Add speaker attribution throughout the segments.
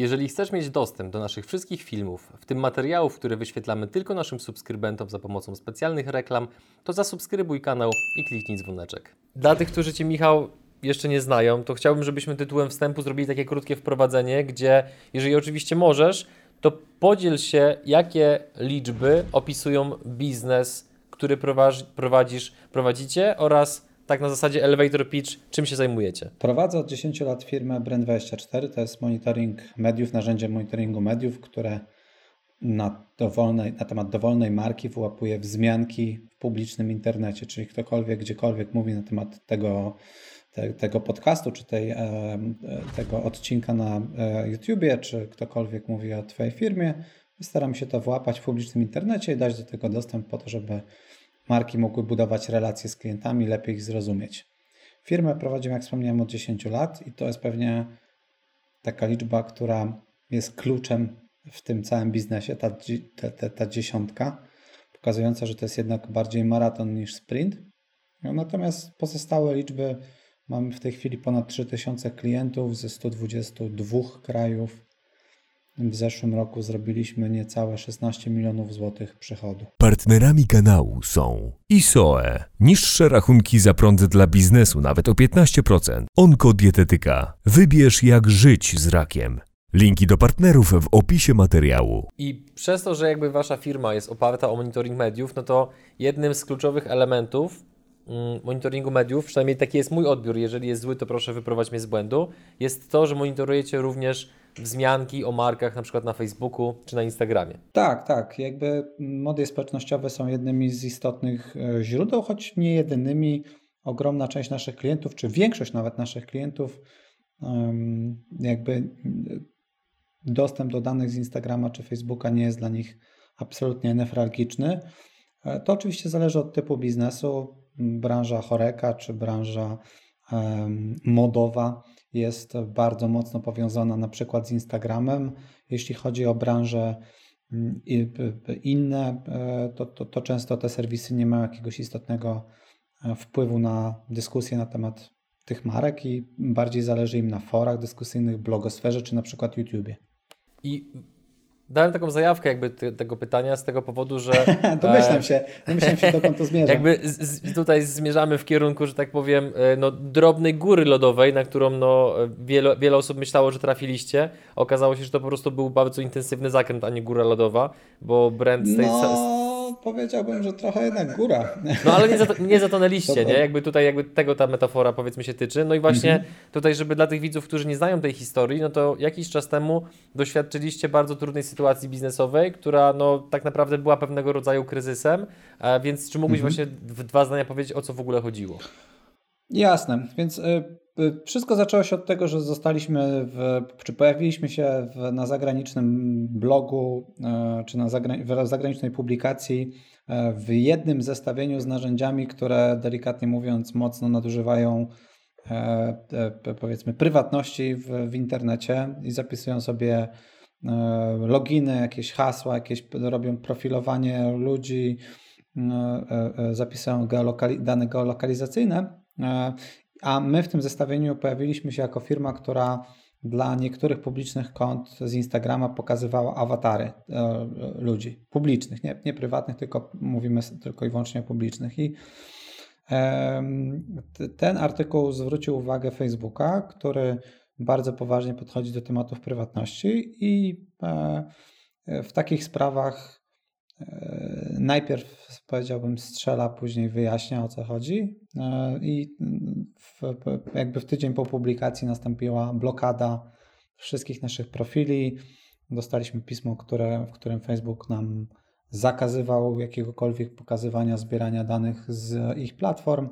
Speaker 1: Jeżeli chcesz mieć dostęp do naszych wszystkich filmów, w tym materiałów, które wyświetlamy tylko naszym subskrybentom za pomocą specjalnych reklam, to zasubskrybuj kanał i kliknij dzwoneczek. Dla tych, którzy Cię, Michał, jeszcze nie znają, to chciałbym, żebyśmy tytułem wstępu zrobili takie krótkie wprowadzenie, gdzie, jeżeli oczywiście możesz, to podziel się, jakie liczby opisują biznes, który prowadzisz, prowadzicie oraz tak na zasadzie elevator pitch, czym się zajmujecie?
Speaker 2: Prowadzę od 10 lat firmę Brand24, to jest monitoring mediów, narzędzie monitoringu mediów, które na, dowolnej, na temat dowolnej marki wyłapuje wzmianki w publicznym internecie, czyli ktokolwiek, gdziekolwiek mówi na temat tego, te, tego podcastu, czy tej, e, tego odcinka na e, YouTubie, czy ktokolwiek mówi o Twojej firmie, staram się to włapać w publicznym internecie i dać do tego dostęp po to, żeby marki mogły budować relacje z klientami, lepiej ich zrozumieć. Firmę prowadzimy, jak wspomniałem, od 10 lat i to jest pewnie taka liczba, która jest kluczem w tym całym biznesie, ta, ta, ta, dziesiątka, pokazująca, że to jest jednak bardziej maraton niż sprint. Natomiast pozostałe liczby mamy w tej chwili ponad 3000 klientów ze 122 krajów w zeszłym roku zrobiliśmy niecałe 16 milionów złotych przychodu.
Speaker 3: Partnerami kanału są ISOE, niższe rachunki za prąd dla biznesu nawet o 15%, Onkodietetyka, wybierz jak żyć z rakiem. Linki do partnerów w opisie materiału.
Speaker 1: I przez to, że jakby wasza firma jest oparta o monitoring mediów, no to jednym z kluczowych elementów monitoringu mediów, przynajmniej taki jest mój odbiór, jeżeli jest zły, to proszę wyprowadź mnie z błędu, jest to, że monitorujecie również wzmianki o markach na przykład na Facebooku czy na Instagramie.
Speaker 2: Tak, tak. Jakby media społecznościowe są jednymi z istotnych e, źródeł, choć nie jedynymi. Ogromna część naszych klientów, czy większość nawet naszych klientów, jakby dostęp do danych z Instagrama czy Facebooka nie jest dla nich absolutnie nefralgiczny. E, to oczywiście zależy od typu biznesu. Branża choreka czy branża modowa jest bardzo mocno powiązana na przykład z Instagramem. Jeśli chodzi o branże mm, inne, e, to, to, to często te serwisy nie mają jakiegoś istotnego e, wpływu na dyskusję na temat tych marek i bardziej zależy im na forach dyskusyjnych, blogosferze czy na przykład YouTubie.
Speaker 1: I Dałem taką zajawkę jakby te, tego pytania z tego powodu, że...
Speaker 2: domyślam e, się, domyślam się dokąd to zmierza.
Speaker 1: Jakby z, tutaj zmierzamy w kierunku, że tak powiem, e, no, drobnej góry lodowej, na którą no, wiele, wiele osób myślało, że trafiliście. Okazało się, że to po prostu był bardzo intensywny zakręt, a nie góra lodowa, bo brand z tej...
Speaker 2: No powiedziałbym, że trochę jednak góra.
Speaker 1: No ale nie, za, nie zatonęliście, nie? Jakby tutaj jakby tego ta metafora powiedzmy się tyczy. No i właśnie mhm. tutaj, żeby dla tych widzów, którzy nie znają tej historii, no to jakiś czas temu doświadczyliście bardzo trudnej sytuacji biznesowej, która no tak naprawdę była pewnego rodzaju kryzysem, więc czy mógłbyś mhm. właśnie w dwa zdania powiedzieć, o co w ogóle chodziło?
Speaker 2: Jasne, więc y, wszystko zaczęło się od tego, że zostaliśmy, w, czy pojawiliśmy się w, na zagranicznym blogu, y, czy na w zagranicznej publikacji w jednym zestawieniu z narzędziami, które delikatnie mówiąc mocno nadużywają powiedzmy prywatności w, w internecie i zapisują sobie loginy, jakieś hasła, jakieś robią profilowanie ludzi, zapisują geolokali dane geolokalizacyjne a my w tym zestawieniu pojawiliśmy się jako firma, która dla niektórych publicznych kont z Instagrama pokazywała awatary e, ludzi publicznych, nie, nie prywatnych, tylko mówimy tylko i wyłącznie o publicznych. I ten artykuł zwrócił uwagę Facebooka, który bardzo poważnie podchodzi do tematów prywatności i e, w takich sprawach E, najpierw powiedziałbym strzela, później wyjaśnia o co chodzi e, i w, jakby w tydzień po publikacji nastąpiła blokada wszystkich naszych profili. Dostaliśmy pismo, które, w którym Facebook nam zakazywał jakiegokolwiek pokazywania, zbierania danych z ich platform.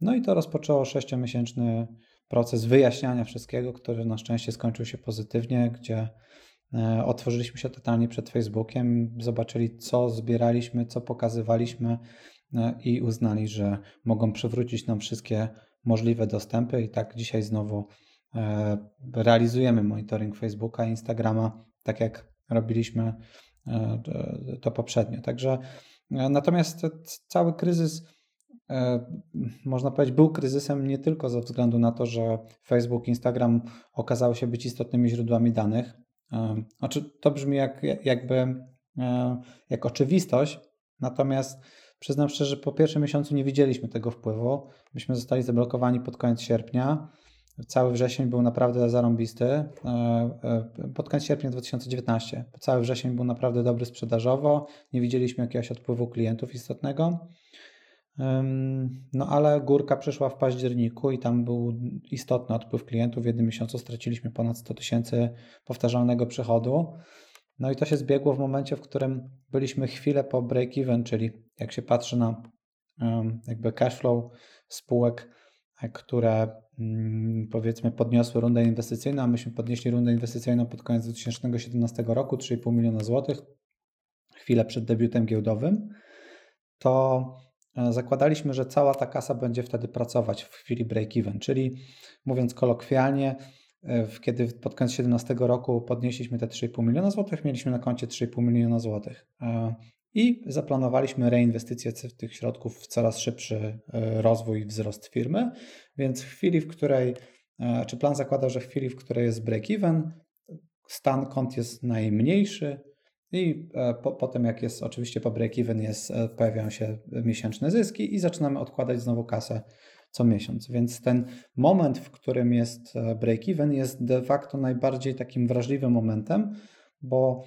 Speaker 2: No i to rozpoczęło sześciomiesięczny proces wyjaśniania wszystkiego, który na szczęście skończył się pozytywnie, gdzie otworzyliśmy się totalnie przed Facebookiem, zobaczyli, co zbieraliśmy, co pokazywaliśmy e, i uznali, że mogą przywrócić nam wszystkie możliwe dostępy. I tak dzisiaj znowu e, realizujemy monitoring Facebooka i Instagrama, tak jak robiliśmy to poprzednio. Także natomiast cały kryzys, można powiedzieć, był kryzysem nie tylko ze względu na to, że Facebook, Instagram okazały się być istotnymi źródłami danych Znaczy, to brzmi jak, jakby jak oczywistość, natomiast przyznam szczerze, że po pierwszym miesiącu nie widzieliśmy tego wpływu. Myśmy zostali zablokowani pod koniec sierpnia. Cały wrzesień był naprawdę zarąbisty. E, e, pod koniec sierpnia 2019. Cały wrzesień był naprawdę dobry sprzedażowo. Nie widzieliśmy jakiegoś odpływu klientów istotnego. No ale górka przyszła w październiku i tam był istotny odpływ klientów. W jednym miesiącu straciliśmy ponad 100 tysięcy powtarzalnego przychodu. No i to się zbiegło w momencie, w którym byliśmy chwilę po break-even, czyli jak się patrzy na jakby cash flow spółek, które mm, powiedzmy podniosły rundę inwestycyjną, a myśmy podnieśli rundę inwestycyjną pod koniec 2017 roku, 3,5 miliona złotych, chwilę przed debiutem giełdowym, to zakładaliśmy, że cała ta kasa będzie wtedy pracować w chwili break-even, czyli mówiąc kolokwialnie, E, kiedy pod koniec 2017 roku podnieśliśmy te 3,5 miliona złotych, mieliśmy na koncie 3,5 miliona złotych. E, I zaplanowaliśmy reinwestycję tych środków w coraz szybszy e, rozwój i wzrost firmy. Więc w chwili, w której, czy plan zakładał, że w chwili, w której jest break-even, stan kont jest najmniejszy, i po, potem, jak jest oczywiście po break-even, jest, pojawiają się miesięczne zyski i zaczynamy odkładać znowu kasę co miesiąc. Więc ten moment, w którym jest e, break-even, jest de facto najbardziej takim wrażliwym momentem, bo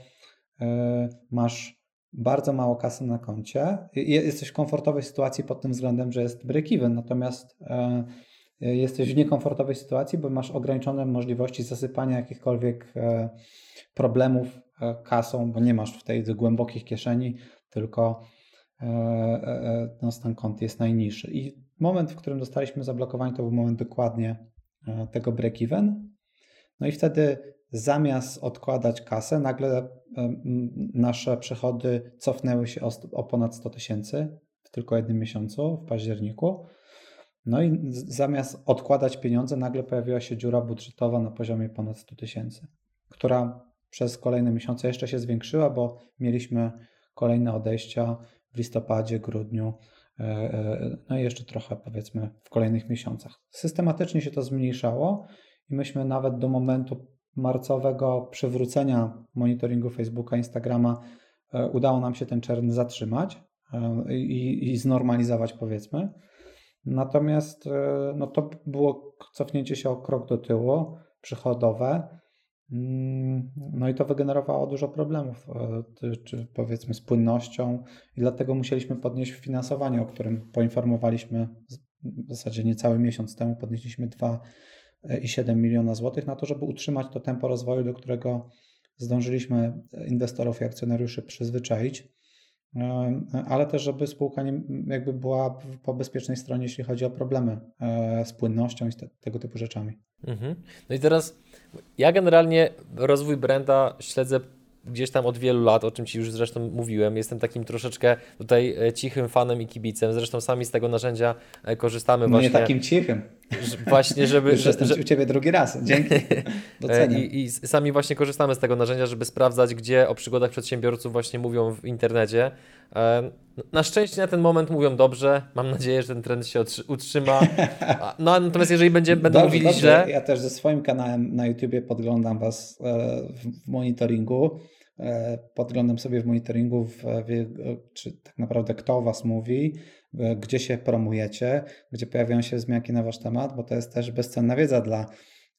Speaker 2: e, masz bardzo mało kasy na koncie. Jesteś w komfortowej sytuacji pod tym względem, że jest break-even, natomiast e, jesteś w niekomfortowej sytuacji, bo masz ograniczone możliwości zasypania jakichkolwiek problemów kasą, bo nie masz w tej głębokich kieszeni, tylko no, stan kont jest najniższy. I moment, w którym dostaliśmy zablokowanie, to był moment dokładnie e, tego break-even. No i wtedy zamiast odkładać kasę, nagle e, nasze przychody cofnęły się o ponad 100 tysięcy w tylko jednym miesiącu, w październiku. No i zamiast odkładać pieniądze, nagle pojawiła się dziura budżetowa na poziomie ponad 100 tysięcy, która przez kolejne miesiące jeszcze się zwiększyła, bo mieliśmy kolejne odejścia w listopadzie, grudniu, E, e, no i jeszcze trochę powiedzmy w kolejnych miesiącach. Systematycznie się to zmniejszało i myśmy nawet do momentu marcowego przywrócenia monitoringu Facebooka, Instagrama e, udało nam się ten czern zatrzymać i, i znormalizować powiedzmy. Natomiast no to było cofnięcie się o krok do tyłu, przychodowe. Mm, no i to wygenerowało dużo problemów, e, czy powiedzmy z płynnością, i dlatego musieliśmy podnieść finansowanie, o którym poinformowaliśmy w zasadzie niecały miesiąc temu. Podnieśliśmy 2,7 miliona złotych na to, żeby utrzymać to tempo rozwoju, do którego zdążyliśmy inwestorów i akcjonariuszy przyzwyczaić, e, ale też, żeby spółka nie, jakby była po bezpiecznej stronie, jeśli chodzi o problemy e, z płynnością i tego typu rzeczami.
Speaker 1: Mhm. No i teraz ja generalnie rozwój branda śledzę gdzieś tam od wielu lat, o czym Ci już zresztą mówiłem. Jestem takim troszeczkę tutaj e, cichym fanem i kibicem. Zresztą sami z tego narzędzia e, korzystamy
Speaker 2: no
Speaker 1: właśnie.
Speaker 2: Nie takim cichym.
Speaker 1: Właśnie, żeby...
Speaker 2: Już jestem że, u Ciebie drugi raz. Dzięki.
Speaker 1: Doceniam. I, I sami właśnie korzystamy z tego narzędzia, żeby sprawdzać, gdzie o przygodach przedsiębiorców właśnie mówią w internecie. Na szczęście na ten moment mówią dobrze. Mam nadzieję, że ten trend się utrzyma. No natomiast jeżeli będzie, będą dobrze, mówili dobrze. źle...
Speaker 2: Ja też ze swoim kanałem na YouTubie podglądam Was e, w monitoringu. E, podglądam sobie w monitoringu, w, czy tak naprawdę kto Was mówi, gdzie się promujecie, gdzie pojawiają się wzmianki na Wasz temat, bo to jest też bezcenna wiedza dla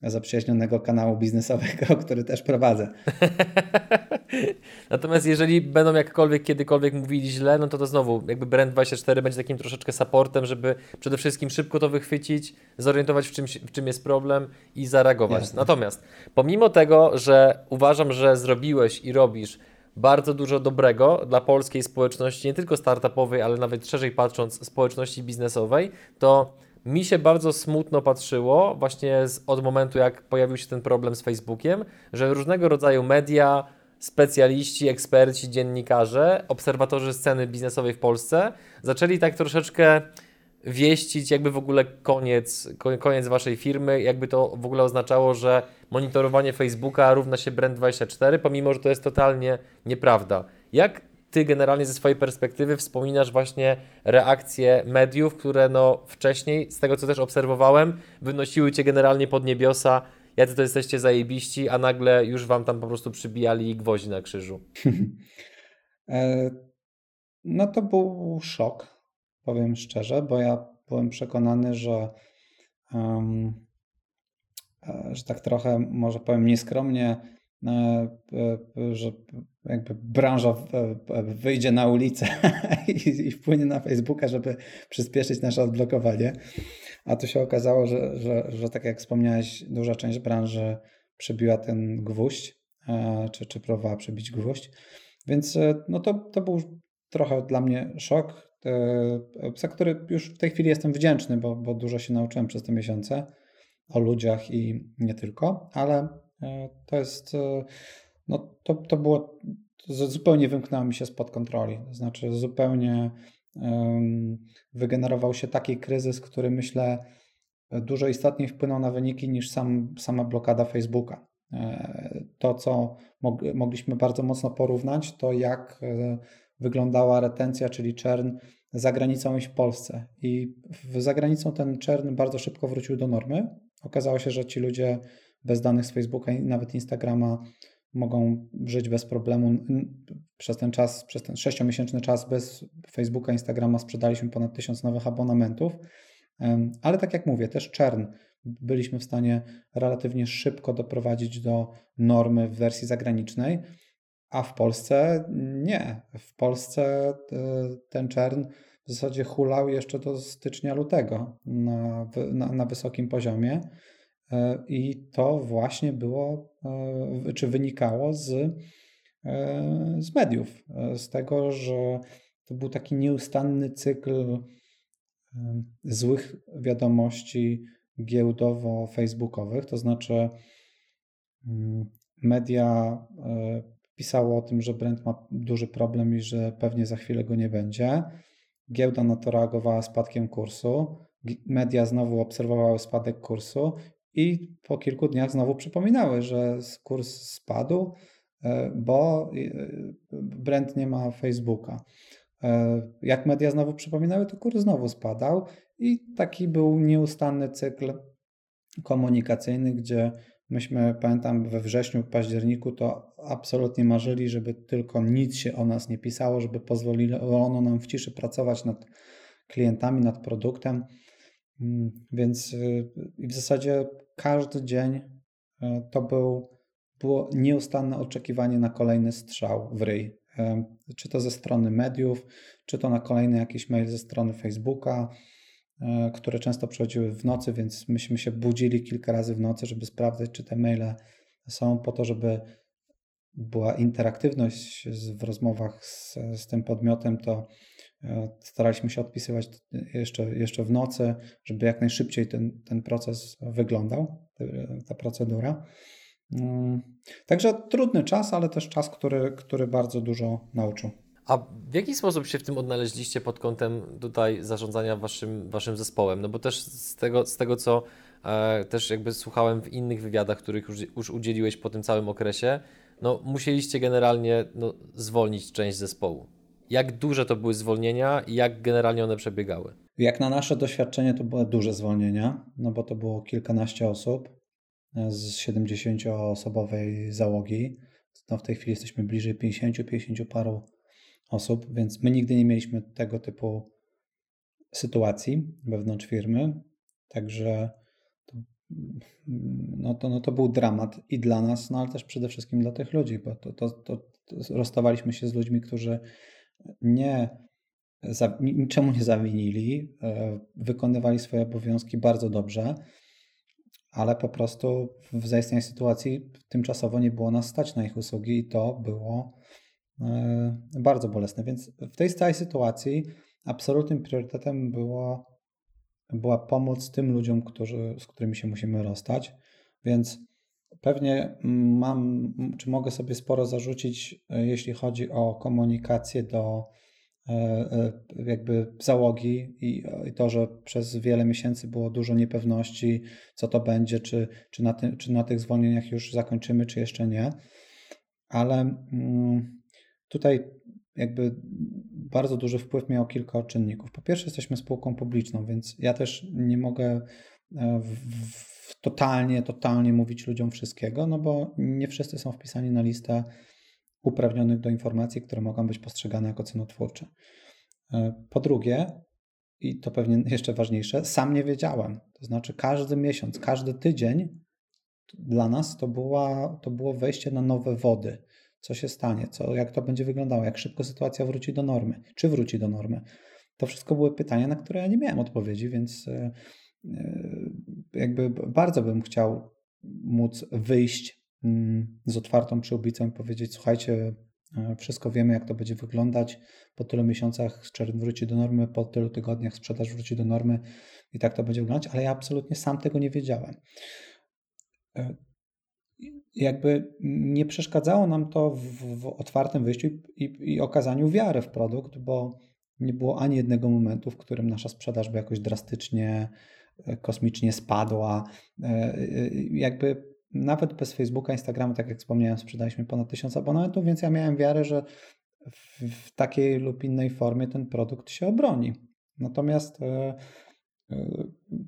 Speaker 2: zaprzyjaźnionego kanału biznesowego, który też prowadzę.
Speaker 1: Natomiast jeżeli będą jakkolwiek, kiedykolwiek mówili źle, no to to znowu jakby Brand24 będzie takim troszeczkę supportem, żeby przede wszystkim szybko to wychwycić, zorientować w czym, w czym jest problem i zareagować. Jasne. Natomiast pomimo tego, że uważam, że zrobiłeś i robisz bardzo dużo dobrego dla polskiej społeczności, nie tylko startupowej, ale nawet szerzej patrząc społeczności biznesowej, to mi się bardzo smutno patrzyło właśnie z, od momentu, jak pojawił się ten problem z Facebookiem, że różnego rodzaju media, specjaliści, eksperci, dziennikarze, obserwatorzy sceny biznesowej w Polsce zaczęli tak troszeczkę wieścić jakby w ogóle koniec, koniec waszej firmy, jakby to w ogóle oznaczało, że monitorowanie Facebooka równa się Brand24, pomimo, że to jest totalnie nieprawda. Jak ty generalnie ze swojej perspektywy wspominasz właśnie reakcje mediów, które no wcześniej, z tego co też obserwowałem, wynosiły cię generalnie pod niebiosa jacy to jesteście zajebiści, a nagle już wam tam po prostu przybijali gwoździ na krzyżu?
Speaker 2: E, no to był szok, powiem szczerze, bo ja byłem przekonany, że, um, że tak trochę, może powiem nieskromnie, e, że jakby branża wyjdzie na ulicę i, wpłynie na Facebooka, żeby przyspieszyć nasze odblokowanie. A tu się okazało, że, że, że tak jak wspomniałeś, duża część branży przebiła ten gwóźdź, czy, czy próbowała przebić gwóźdź. Więc no to, to był trochę dla mnie szok, za który już w tej chwili jestem wdzięczny, bo, bo dużo się nauczyłem przez te miesiące o ludziach i nie tylko, ale e, to jest, e, no to, to było, to zupełnie wymknęło mi się spod kontroli, to znaczy zupełnie wygenerował się taki kryzys, który myślę dużo istotniej wpłynął na wyniki niż sam, sama blokada Facebooka. E, to, co mogliśmy bardzo mocno porównać, to jak wyglądała retencja, czyli czern za granicą i w Polsce. I za granicą ten czern bardzo szybko wrócił do normy. Okazało się, że ci ludzie bez danych z Facebooka i nawet Instagrama mogą żyć bez problemu. Przez ten czas, przez ten sześciomiesięczny czas bez Facebooka, Instagrama sprzedaliśmy ponad tysiąc nowych abonamentów. Ale tak jak mówię, też czern byliśmy w stanie relatywnie szybko doprowadzić do normy w wersji zagranicznej. A w Polsce nie. W Polsce e, ten czern w zasadzie hulał jeszcze do stycznia, lutego na, na, na wysokim poziomie. E, I to właśnie było, e, czy wynikało z, z mediów, z tego, że to był taki nieustanny cykl złych wiadomości giełdowo-facebookowych, to znaczy mm, media pisało o tym, że Brent ma duży problem i że pewnie za chwilę go nie będzie. Giełda na to reagowała spadkiem kursu. Media znowu obserwowały spadek kursu i po kilku dniach znowu przypominały, że kurs spadł, e, bo e, Brent nie ma Facebooka. E, jak media znowu przypominały, to kurs znowu spadał i taki był nieustanny cykl komunikacyjny, gdzie Myśmy, pamiętam, we wrześniu, październiku to absolutnie marzyli, żeby tylko nic się o nas nie pisało, żeby pozwolono nam w ciszy pracować nad klientami, nad produktem. Mm, więc y, w zasadzie każdy dzień y, to był, było nieustanne oczekiwanie na kolejny strzał w ryj. Y, czy to ze strony mediów, czy to na kolejny jakiś mail ze strony Facebooka, które często przychodziły w nocy, więc myśmy się budzili kilka razy w nocy, żeby sprawdzać, czy te maile są po to, żeby była interaktywność w rozmowach z, z tym podmiotem, to e, staraliśmy się odpisywać jeszcze, jeszcze w nocy, żeby jak najszybciej ten, ten proces wyglądał, ta procedura. Mm, także trudny czas, ale też czas, który, który bardzo dużo nauczył.
Speaker 1: A w jaki sposób się w tym odnaleźliście pod kątem tutaj zarządzania waszym, waszym zespołem? No bo też z tego, z tego co e, też jakby słuchałem w innych wywiadach, których już, już udzieliłeś po tym całym okresie, no musieliście generalnie no, zwolnić część zespołu. Jak duże to były zwolnienia i jak generalnie one przebiegały?
Speaker 2: Jak na nasze doświadczenie to były duże zwolnienia, no bo to było kilkanaście osób e, z 70-osobowej załogi. No w tej chwili jesteśmy bliżej 50-50 paru osób, więc my nigdy nie mieliśmy tego typu sytuacji wewnątrz firmy. Także to, no to, no to był dramat i dla nas, no ale też przede wszystkim dla tych ludzi, bo to, to, to, rozstawaliśmy się z ludźmi, którzy nie za, niczemu nie zawinili, e, wykonywali swoje obowiązki bardzo dobrze, ale po prostu w zaistniałej sytuacji tymczasowo nie było nas stać na ich usługi i to było bardzo bolesne. Więc w tej całej sytuacji absolutnym priorytetem było, była pomoc tym ludziom, którzy, z którymi się musimy rozstać. Więc pewnie mam, czy mogę sobie sporo zarzucić, e, jeśli chodzi o komunikację do e, jakby załogi i, to, że przez wiele miesięcy było dużo niepewności, co to będzie, czy, czy, na, ty, czy na tych zwolnieniach już zakończymy, czy jeszcze nie. Ale mm, Tutaj jakby bardzo duży wpływ miało kilka czynników. Po pierwsze, jesteśmy spółką publiczną, więc ja też nie mogę e, totalnie, totalnie mówić ludziom wszystkiego, no bo nie wszyscy są wpisani na listę uprawnionych do informacji, które mogą być postrzegane jako cenotwórcze. E, po drugie, i to pewnie jeszcze ważniejsze, sam nie wiedziałem. To znaczy, każdy miesiąc, każdy tydzień dla nas to, była, to było wejście na nowe wody. Co się stanie, co, jak to będzie wyglądało, jak szybko sytuacja wróci do normy, czy wróci do normy. To wszystko były pytania, na które ja nie miałem odpowiedzi, więc e, e, jakby bardzo bym chciał móc wyjść mm, z otwartą przyłbicą i powiedzieć: Słuchajcie, e, wszystko wiemy, jak to będzie wyglądać. Po tylu miesiącach czerń wróci do normy, po tylu tygodniach sprzedaż wróci do normy i tak to będzie wyglądać, ale ja absolutnie sam tego nie wiedziałem. Jakby nie przeszkadzało nam to w, w otwartym wyjściu i, i okazaniu wiary w produkt, bo nie było ani jednego momentu, w którym nasza sprzedaż by jakoś drastycznie, e, kosmicznie spadła. E, e, jakby nawet bez Facebooka, Instagrama, tak jak wspomniałem, sprzedaliśmy ponad tysiąc abonamentów, więc ja miałem wiarę, że w, w takiej lub innej formie ten produkt się obroni. Natomiast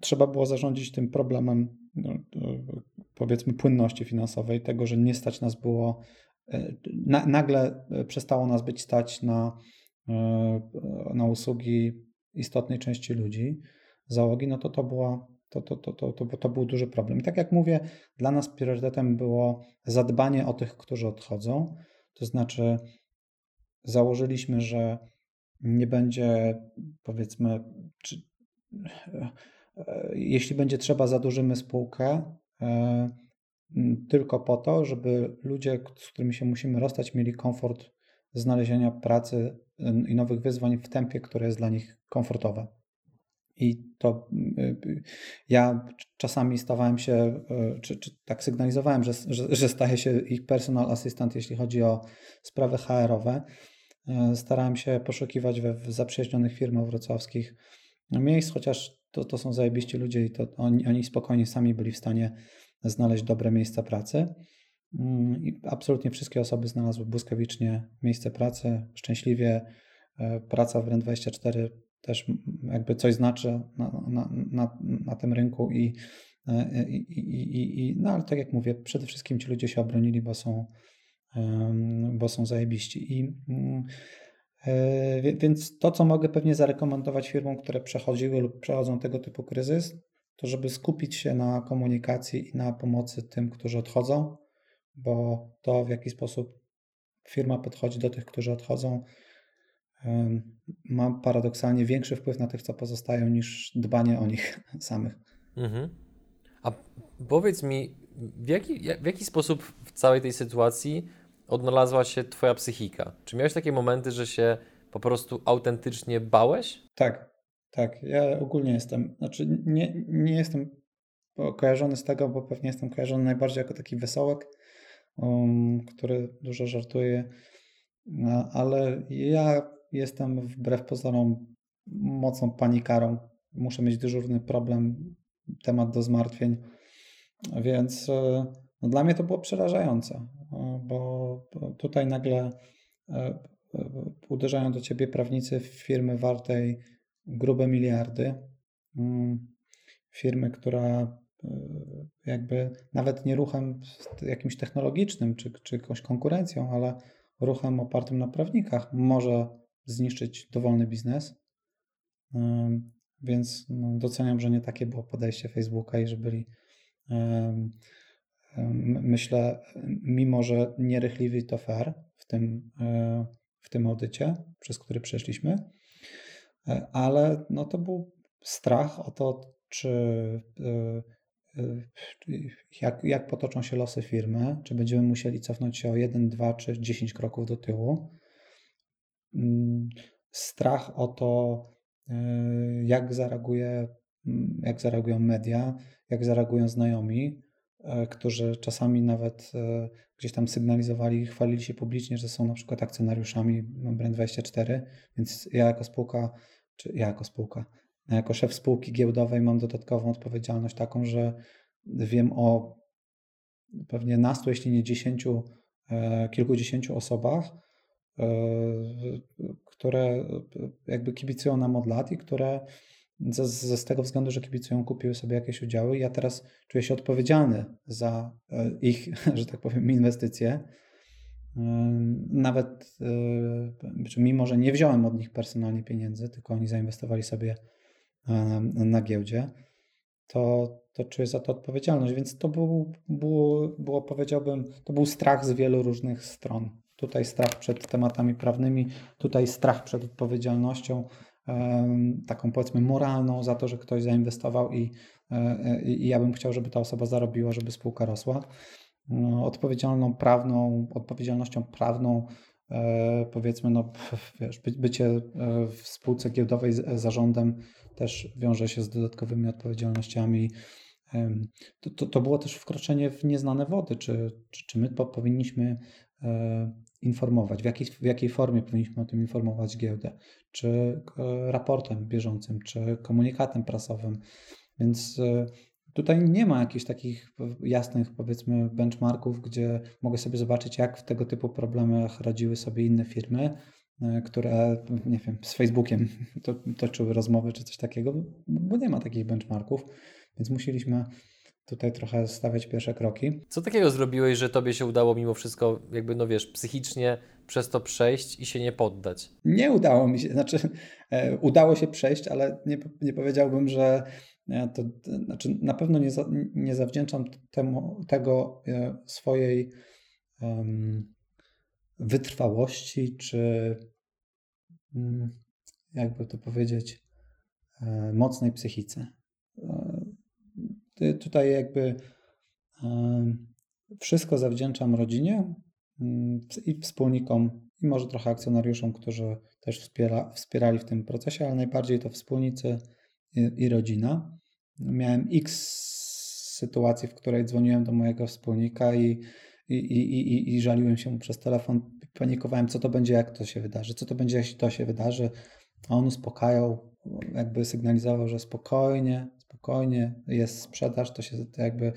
Speaker 2: trzeba było zarządzić tym problemem, powiedzmy, płynności finansowej, tego, że nie stać nas było, nagle przestało nas być stać na E, na usługi istotnej części ludzi, załogi, no to to, była, to, to, to, to, to, to był duży problem. I tak jak mówię, dla nas priorytetem było zadbanie o tych, którzy odchodzą, to znaczy założyliśmy, że nie będzie, powiedzmy, czy, e, jeśli będzie trzeba, zadłużymy spółkę e, tylko po to, żeby ludzie, z którymi się musimy rozstać, mieli komfort znalezienia pracy i nowych wyzwań w tempie, które jest dla nich komfortowe. I to y, ja czasami stawałem się, y, czy, czy tak sygnalizowałem, że, że, że staję się ich personal assistant, jeśli chodzi o sprawy HR-owe. Y, starałem się poszukiwać we w zaprzyjaźnionych firmach wrocławskich miejsc, chociaż to, to są zajebiści ludzie i to oni, oni spokojnie sami byli w stanie znaleźć dobre miejsca pracy. Mm, I absolutnie wszystkie osoby znalazły błyskawicznie miejsce pracy, szczęśliwie. E, praca w REN24 też jakby coś znaczy na, na, na, na tym rynku e, i, i, i, i, no ale tak jak mówię, przede wszystkim ci ludzie się obronili, bo są, bo są zajebiści. I, mm, więc to, co mogę pewnie zarekomendować firmom, które przechodziły lub przechodzą tego typu kryzys, to żeby skupić się na komunikacji i na pomocy tym, którzy odchodzą, bo to w jaki sposób firma podchodzi do tych, którzy odchodzą, ma paradoksalnie większy wpływ na tych, co pozostają, niż dbanie o nich samych. Mhm.
Speaker 1: A powiedz mi, w jaki, w jaki sposób w całej tej sytuacji odnalazła się Twoja psychika? Czy miałeś takie momenty, że się po prostu autentycznie bałeś?
Speaker 2: Tak, tak. Ja ogólnie jestem, znaczy nie, nie jestem kojarzony z tego, bo pewnie jestem kojarzony najbardziej jako taki wesołek, um, który dużo żartuje, no, ale ja jestem wbrew pozorom mocną panikarą. Muszę mieć dyżurny problem, temat do zmartwień, więc e, no, dla mnie to było przerażające, bo tutaj nagle e, uderzają do ciebie prawnicy firmy wartej grube miliardy, mm, firmy, która jakby nawet nie ruchem jakimś technologicznym czy, czy jakąś konkurencją, ale ruchem opartym na prawnikach może zniszczyć dowolny biznes. Więc no, doceniam, że nie takie było podejście Facebooka i że byli, myślę, mimo że nierychliwi to fair w tym, e, w tym audycie, przez który przeszliśmy, e, ale no, to był strach o to, czy e, jak, jak potoczą się losy firmy, czy będziemy musieli cofnąć się o 1, 2 czy 10 kroków do tyłu. Mm, strach o to, jak, zareaguje, mm, jak zareagują media, jak zareagują znajomi, którzy czasami nawet e, gdzieś tam sygnalizowali i chwalili się publicznie, że są na przykład akcjonariuszami Brand24, więc ja jako spółka, czy ja jako spółka, jako szef spółki giełdowej mam dodatkową odpowiedzialność taką, że wiem o pewnie nastu, jeśli nie dziesięciu, kilkudziesięciu osobach, E, które jakby kibicują nam od lat i które ze, ze, z tego względu, że kibicują, kupiły sobie jakieś udziały. Ja teraz czuję się odpowiedzialny za ich, że tak powiem, inwestycje. Nawet mimo, że nie wziąłem od nich personalnie pieniędzy, tylko oni zainwestowali sobie na giełdzie, to, to czuję za to odpowiedzialność. Więc to był, było, było, powiedziałbym, to był strach z wielu różnych stron. Tutaj strach przed tematami prawnymi, tutaj strach przed odpowiedzialnością, taką powiedzmy moralną za to, że ktoś zainwestował i, e, i ja bym chciał, żeby ta osoba zarobiła, żeby spółka rosła. No, odpowiedzialną prawną, odpowiedzialnością prawną e, powiedzmy, no wiesz, bycie e, w spółce giełdowej z zarządem też wiąże się z dodatkowymi odpowiedzialnościami. To, to, to było też wkroczenie w nieznane wody. Czy, czy, czy my powinniśmy e, informować, w jakiej, w jakiej formie powinniśmy o tym informować giełdę, czy e, raportem bieżącym, czy komunikatem prasowym. Więc e, tutaj nie ma jakichś takich jasnych, powiedzmy, benchmarków, gdzie mogę sobie zobaczyć, jak w tego typu problemach radziły sobie inne firmy, E, które, nie wiem, z Facebookiem to, toczyły rozmowy czy coś takiego, bo nie ma takich benchmarków, więc musieliśmy tutaj trochę stawiać pierwsze kroki.
Speaker 1: Co takiego zrobiłeś, że tobie się udało mimo wszystko, jakby, no wiesz, psychicznie przez to przejść i się nie poddać?
Speaker 2: Nie udało mi się, znaczy e, udało się przejść, ale nie, nie powiedziałbym, że e, to, znaczy na pewno nie, za, nie zawdzięczam temu, tego e, swojej wytrwałości, czy mm, jakby to powiedzieć, e, mocnej psychice. Tutaj jakby wszystko zawdzięczam rodzinie mm, i wspólnikom, i może trochę akcjonariuszom, którzy też wspiera, wspierali w tym procesie, ale najbardziej to wspólnicy i, i rodzina. Miałem x sytuacji, w której dzwoniłem do mojego wspólnika i i, i, i, i żaliłem się mu przez telefon, panikowałem, co to będzie, jak to się wydarzy, co to będzie, jeśli to się wydarzy. A on uspokajał, jakby sygnalizował, że spokojnie, spokojnie jest sprzedaż, to się to jakby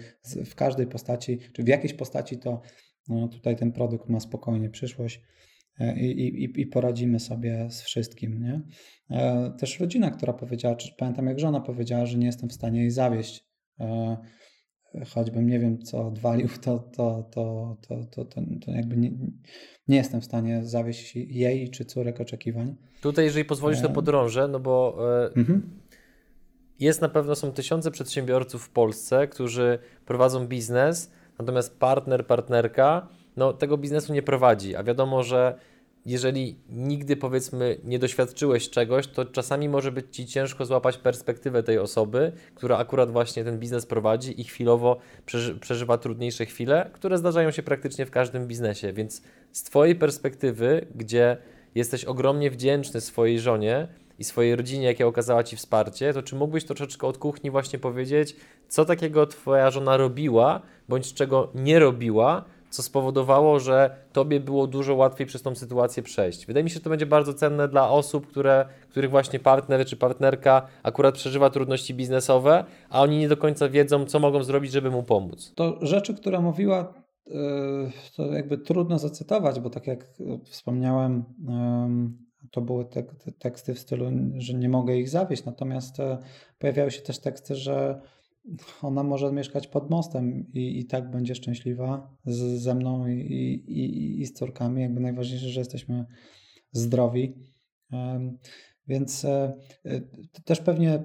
Speaker 2: w każdej postaci, czy w jakiejś postaci to no, tutaj ten produkt ma spokojnie przyszłość. E, I, i, i, poradzimy sobie z wszystkim. Nie? E, też rodzina, która powiedziała, czy pamiętam jak żona powiedziała, że nie jestem w stanie jej zawieść. E, choćbym nie wiem, co odwalił, to, to, to, to, to, to, to jakby nie, nie jestem w stanie zawieść jej czy córek oczekiwań.
Speaker 1: Tutaj, jeżeli pozwolisz, to podrążę, no bo mhm. Jest na pewno, są tysiące przedsiębiorców w Polsce, którzy prowadzą biznes, natomiast partner, partnerka no, tego biznesu nie prowadzi, a wiadomo, że jeżeli nigdy powiedzmy nie doświadczyłeś czegoś, to czasami może być ci ciężko złapać perspektywę tej osoby, która akurat właśnie ten biznes prowadzi i chwilowo przeżywa trudniejsze chwile, które zdarzają się praktycznie w każdym biznesie. Więc z Twojej perspektywy, gdzie jesteś ogromnie wdzięczny swojej żonie i swojej rodzinie, jakie okazała Ci wsparcie, to czy mógłbyś troszeczkę od kuchni właśnie powiedzieć, co takiego Twoja żona robiła, bądź czego nie robiła, co spowodowało, że Tobie było dużo łatwiej przez tą sytuację przejść. Wydaje mi się, że to będzie bardzo cenne dla osób, które, których właśnie partner czy partnerka akurat przeżywa trudności biznesowe, a oni nie do końca wiedzą, co mogą zrobić, żeby mu pomóc.
Speaker 2: To rzeczy, które mówiła, e, to jakby trudno zacytować, bo tak jak wspomniałem, to były te, te teksty w stylu, że nie mogę ich zawieść, natomiast e, pojawiały się też teksty, że ona może mieszkać pod mostem i, i tak będzie szczęśliwa z, ze mną i, i, i z córkami. Jakby najważniejsze, że jesteśmy zdrowi. Więc e, e, też pewnie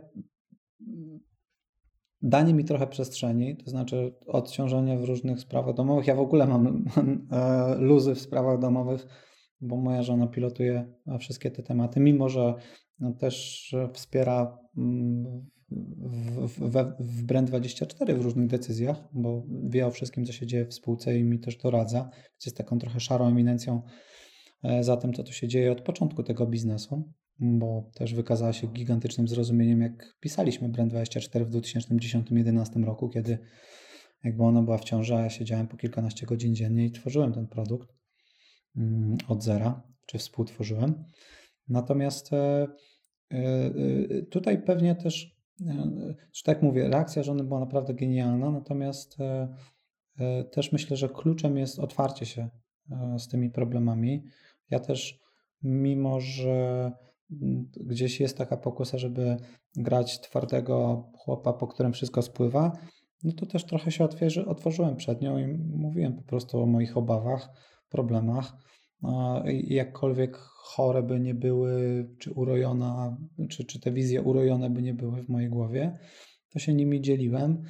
Speaker 2: danie mi trochę przestrzeni, to znaczy odciążenie w różnych sprawach domowych. Ja w ogóle mam luzy w sprawach domowych, bo moja żona pilotuje wszystkie te tematy, mimo że no, też wspiera mm, w, w, w Brand24 w różnych decyzjach, bo wie o wszystkim, co się dzieje w spółce i mi też doradza. Jest taką trochę szarą eminencją e, za tym, co tu się dzieje od początku tego biznesu, bo też wykazała się gigantycznym zrozumieniem, jak pisaliśmy Brand24 w 2010-2011 roku, kiedy jakby ona była w ciąży, a ja siedziałem po kilkanaście godzin dziennie i tworzyłem ten produkt od zera, czy współtworzyłem. Natomiast e, e, tutaj pewnie też że tak mówię, reakcja żony była naprawdę genialna, natomiast e, e, też myślę, że kluczem jest otwarcie się e, z tymi problemami. Ja też, mimo że gdzieś jest taka pokusa, żeby grać twardego chłopa, po którym wszystko spływa, no to też trochę się otworzy, otworzyłem przed nią i mówiłem po prostu o moich obawach, problemach. Jakkolwiek chore by nie były, czy urojona, czy, czy te wizje urojone by nie były w mojej głowie, to się nimi dzieliłem.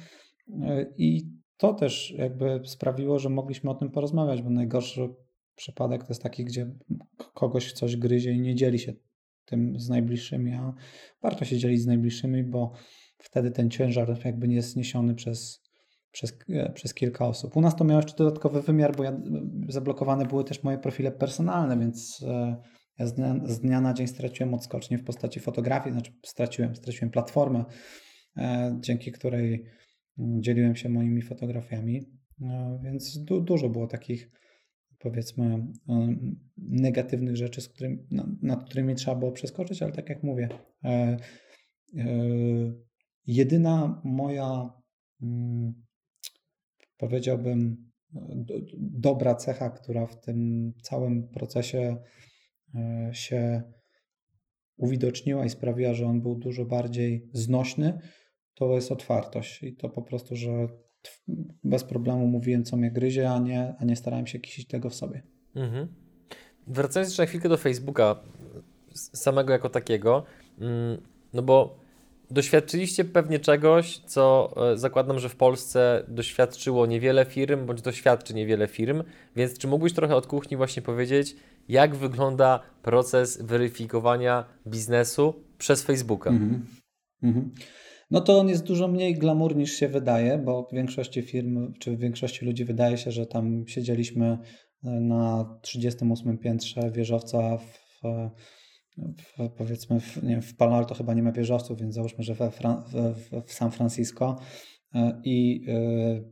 Speaker 2: I to też jakby sprawiło, że mogliśmy o tym porozmawiać, bo najgorszy przypadek to jest taki, gdzie kogoś coś gryzie i nie dzieli się tym z najbliższymi, a warto się dzielić z najbliższymi, bo wtedy ten ciężar jakby nie jest zniesiony przez, przez, e, przez kilka osób. U nas to miało jeszcze dodatkowy wymiar, bo ja, zablokowane były też moje profile personalne, więc e, ja z dnia, z dnia na dzień straciłem odskocznie w postaci fotografii, znaczy straciłem, straciłem platformę, e, dzięki której dzieliłem się moimi fotografiami, więc du, dużo było takich powiedzmy negatywnych rzeczy, z którym, nad którymi trzeba było przeskoczyć, ale tak jak mówię, Jedyna moja, powiedziałbym, dobra cecha, która w tym całym procesie e, się uwidoczniła i sprawiła, że on był dużo bardziej znośny, to jest otwartość. I to po prostu, że bez problemu mówiłem, co mnie gryzie, a nie, a nie starałem się kisić tego w sobie. Mhm.
Speaker 1: Wracając jeszcze na chwilkę do Facebooka samego jako takiego, mm, no bo Doświadczyliście pewnie czegoś, co e, zakładam, że w Polsce doświadczyło niewiele firm, bądź doświadczy niewiele firm, więc czy mógłbyś trochę od kuchni właśnie powiedzieć, jak wygląda proces weryfikowania biznesu przez Facebooka? Mhm.
Speaker 2: Mhm. No to on jest dużo mniej glamour niż się wydaje, bo w większości firm, czy w większości ludzi wydaje się, że tam siedzieliśmy e, na 38 piętrze wieżowca w w, powiedzmy w, nie wiem, w Palo Alto chyba nie ma wieżowców, więc załóżmy, że we Fran w, w San Francisco e, i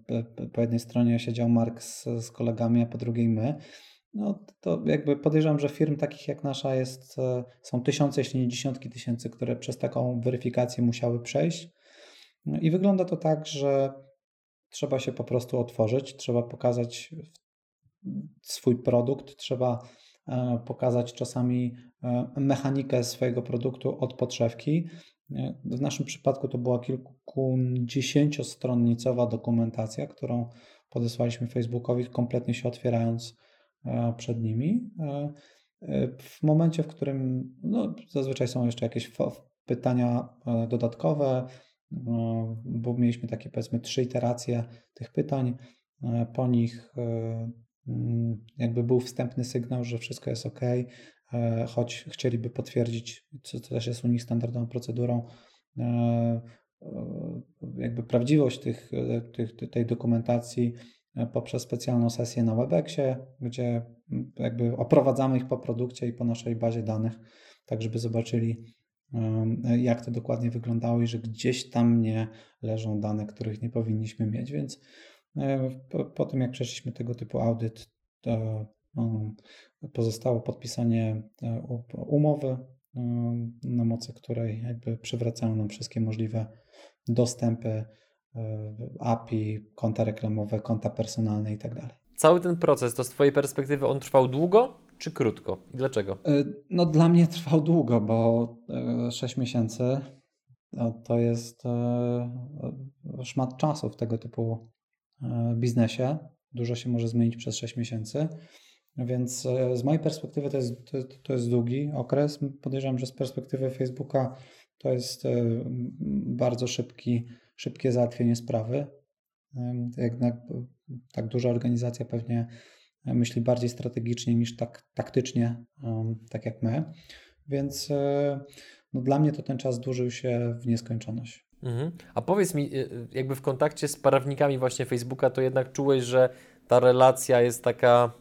Speaker 2: e, po jednej stronie siedział Mark z, z kolegami, a po drugiej my. No to jakby podejrzewam, że firm takich jak nasza jest, e, są tysiące, jeśli nie dziesiątki tysięcy, które przez taką weryfikację musiały przejść. No I wygląda to tak, że trzeba się po prostu otworzyć, trzeba pokazać swój produkt, trzeba E, pokazać czasami e, mechanikę swojego produktu od podszewki. E, w naszym przypadku to była kilkudziesięciostronnicowa dokumentacja, którą podesłaliśmy Facebookowi, kompletnie się otwierając przed nimi. W momencie, w którym no, zazwyczaj są jeszcze jakieś pytania dodatkowe, bo mieliśmy takie powiedzmy trzy iteracje tych pytań, po nich jakby był wstępny sygnał, że wszystko jest ok, e, choć chcieliby potwierdzić, co też jest u nich standardową procedurą, e, e, jakby prawdziwość tych, tych, tej dokumentacji poprzez specjalną sesję na Webexie, gdzie mm, jakby oprowadzamy ich po produkcie i po naszej bazie danych, tak żeby zobaczyli, jak to dokładnie wyglądało i że gdzieś tam nie leżą dane, których nie powinniśmy mieć, więc po, po tym, jak przeszliśmy tego typu audyt, to no, pozostało podpisanie e, umowy, e, na mocy której jakby przywracają nam wszystkie możliwe dostępy, API, konta reklamowe, konta personalne itd. Tak
Speaker 1: Cały ten proces, to z Twojej perspektywy on trwał długo czy krótko? I dlaczego?
Speaker 2: No dla mnie trwał długo, bo 6 miesięcy to jest szmat czasu w tego typu E, biznesie. Dużo się może zmienić przez 6 miesięcy. Więc e, z mojej perspektywy to jest, to, to jest długi okres. Podejrzewam, że z perspektywy Facebooka to jest e, bardzo szybki, szybkie załatwienie sprawy. Jednak tak duża organizacja pewnie myśli bardziej strategicznie niż tak taktycznie, tak jak my. Więc no dla mnie to ten czas dłużył się w nieskończoność.
Speaker 1: Mhm. A powiedz mi, y, y, jakby w kontakcie z prawnikami właśnie Facebooka, to jednak czułeś, że ta relacja jest taka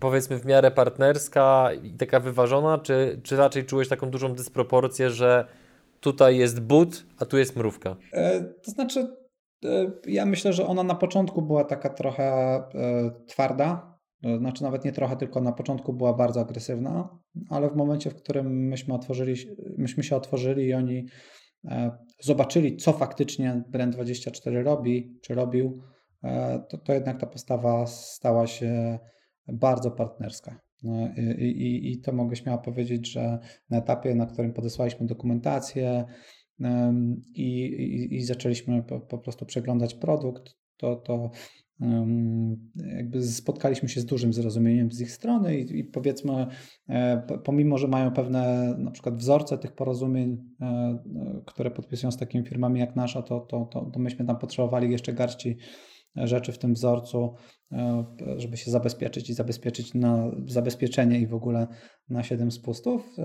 Speaker 1: powiedzmy w miarę partnerska i taka wyważona, czy, czy raczej czułeś taką dużą dysproporcję, że tutaj jest but, a tu jest mrówka?
Speaker 2: E, to znaczy, e, ja myślę, że ona na początku była taka trochę e, twarda, e, znaczy nawet nie trochę, tylko na początku była bardzo agresywna, ale w momencie, w którym myśmy otworzyli, myśmy się otworzyli i oni E, zobaczyli, co faktycznie Brand24 robi, czy robił, e, to, to jednak ta postawa stała się bardzo partnerska. I, i, I to mogę śmiało powiedzieć, że na etapie, na którym podesłaliśmy dokumentację i, i, i zaczęliśmy po, po, prostu przeglądać produkt, to, to jakby spotkaliśmy się z dużym zrozumieniem z ich strony i, i, powiedzmy, e, pomimo, że mają pewne na przykład wzorce tych porozumień, e, e, które podpisują z takimi firmami jak nasza, to, to, to, to myśmy tam potrzebowali jeszcze garści rzeczy w tym wzorcu, żeby się zabezpieczyć i zabezpieczyć na zabezpieczenie i w ogóle na 7 spustów.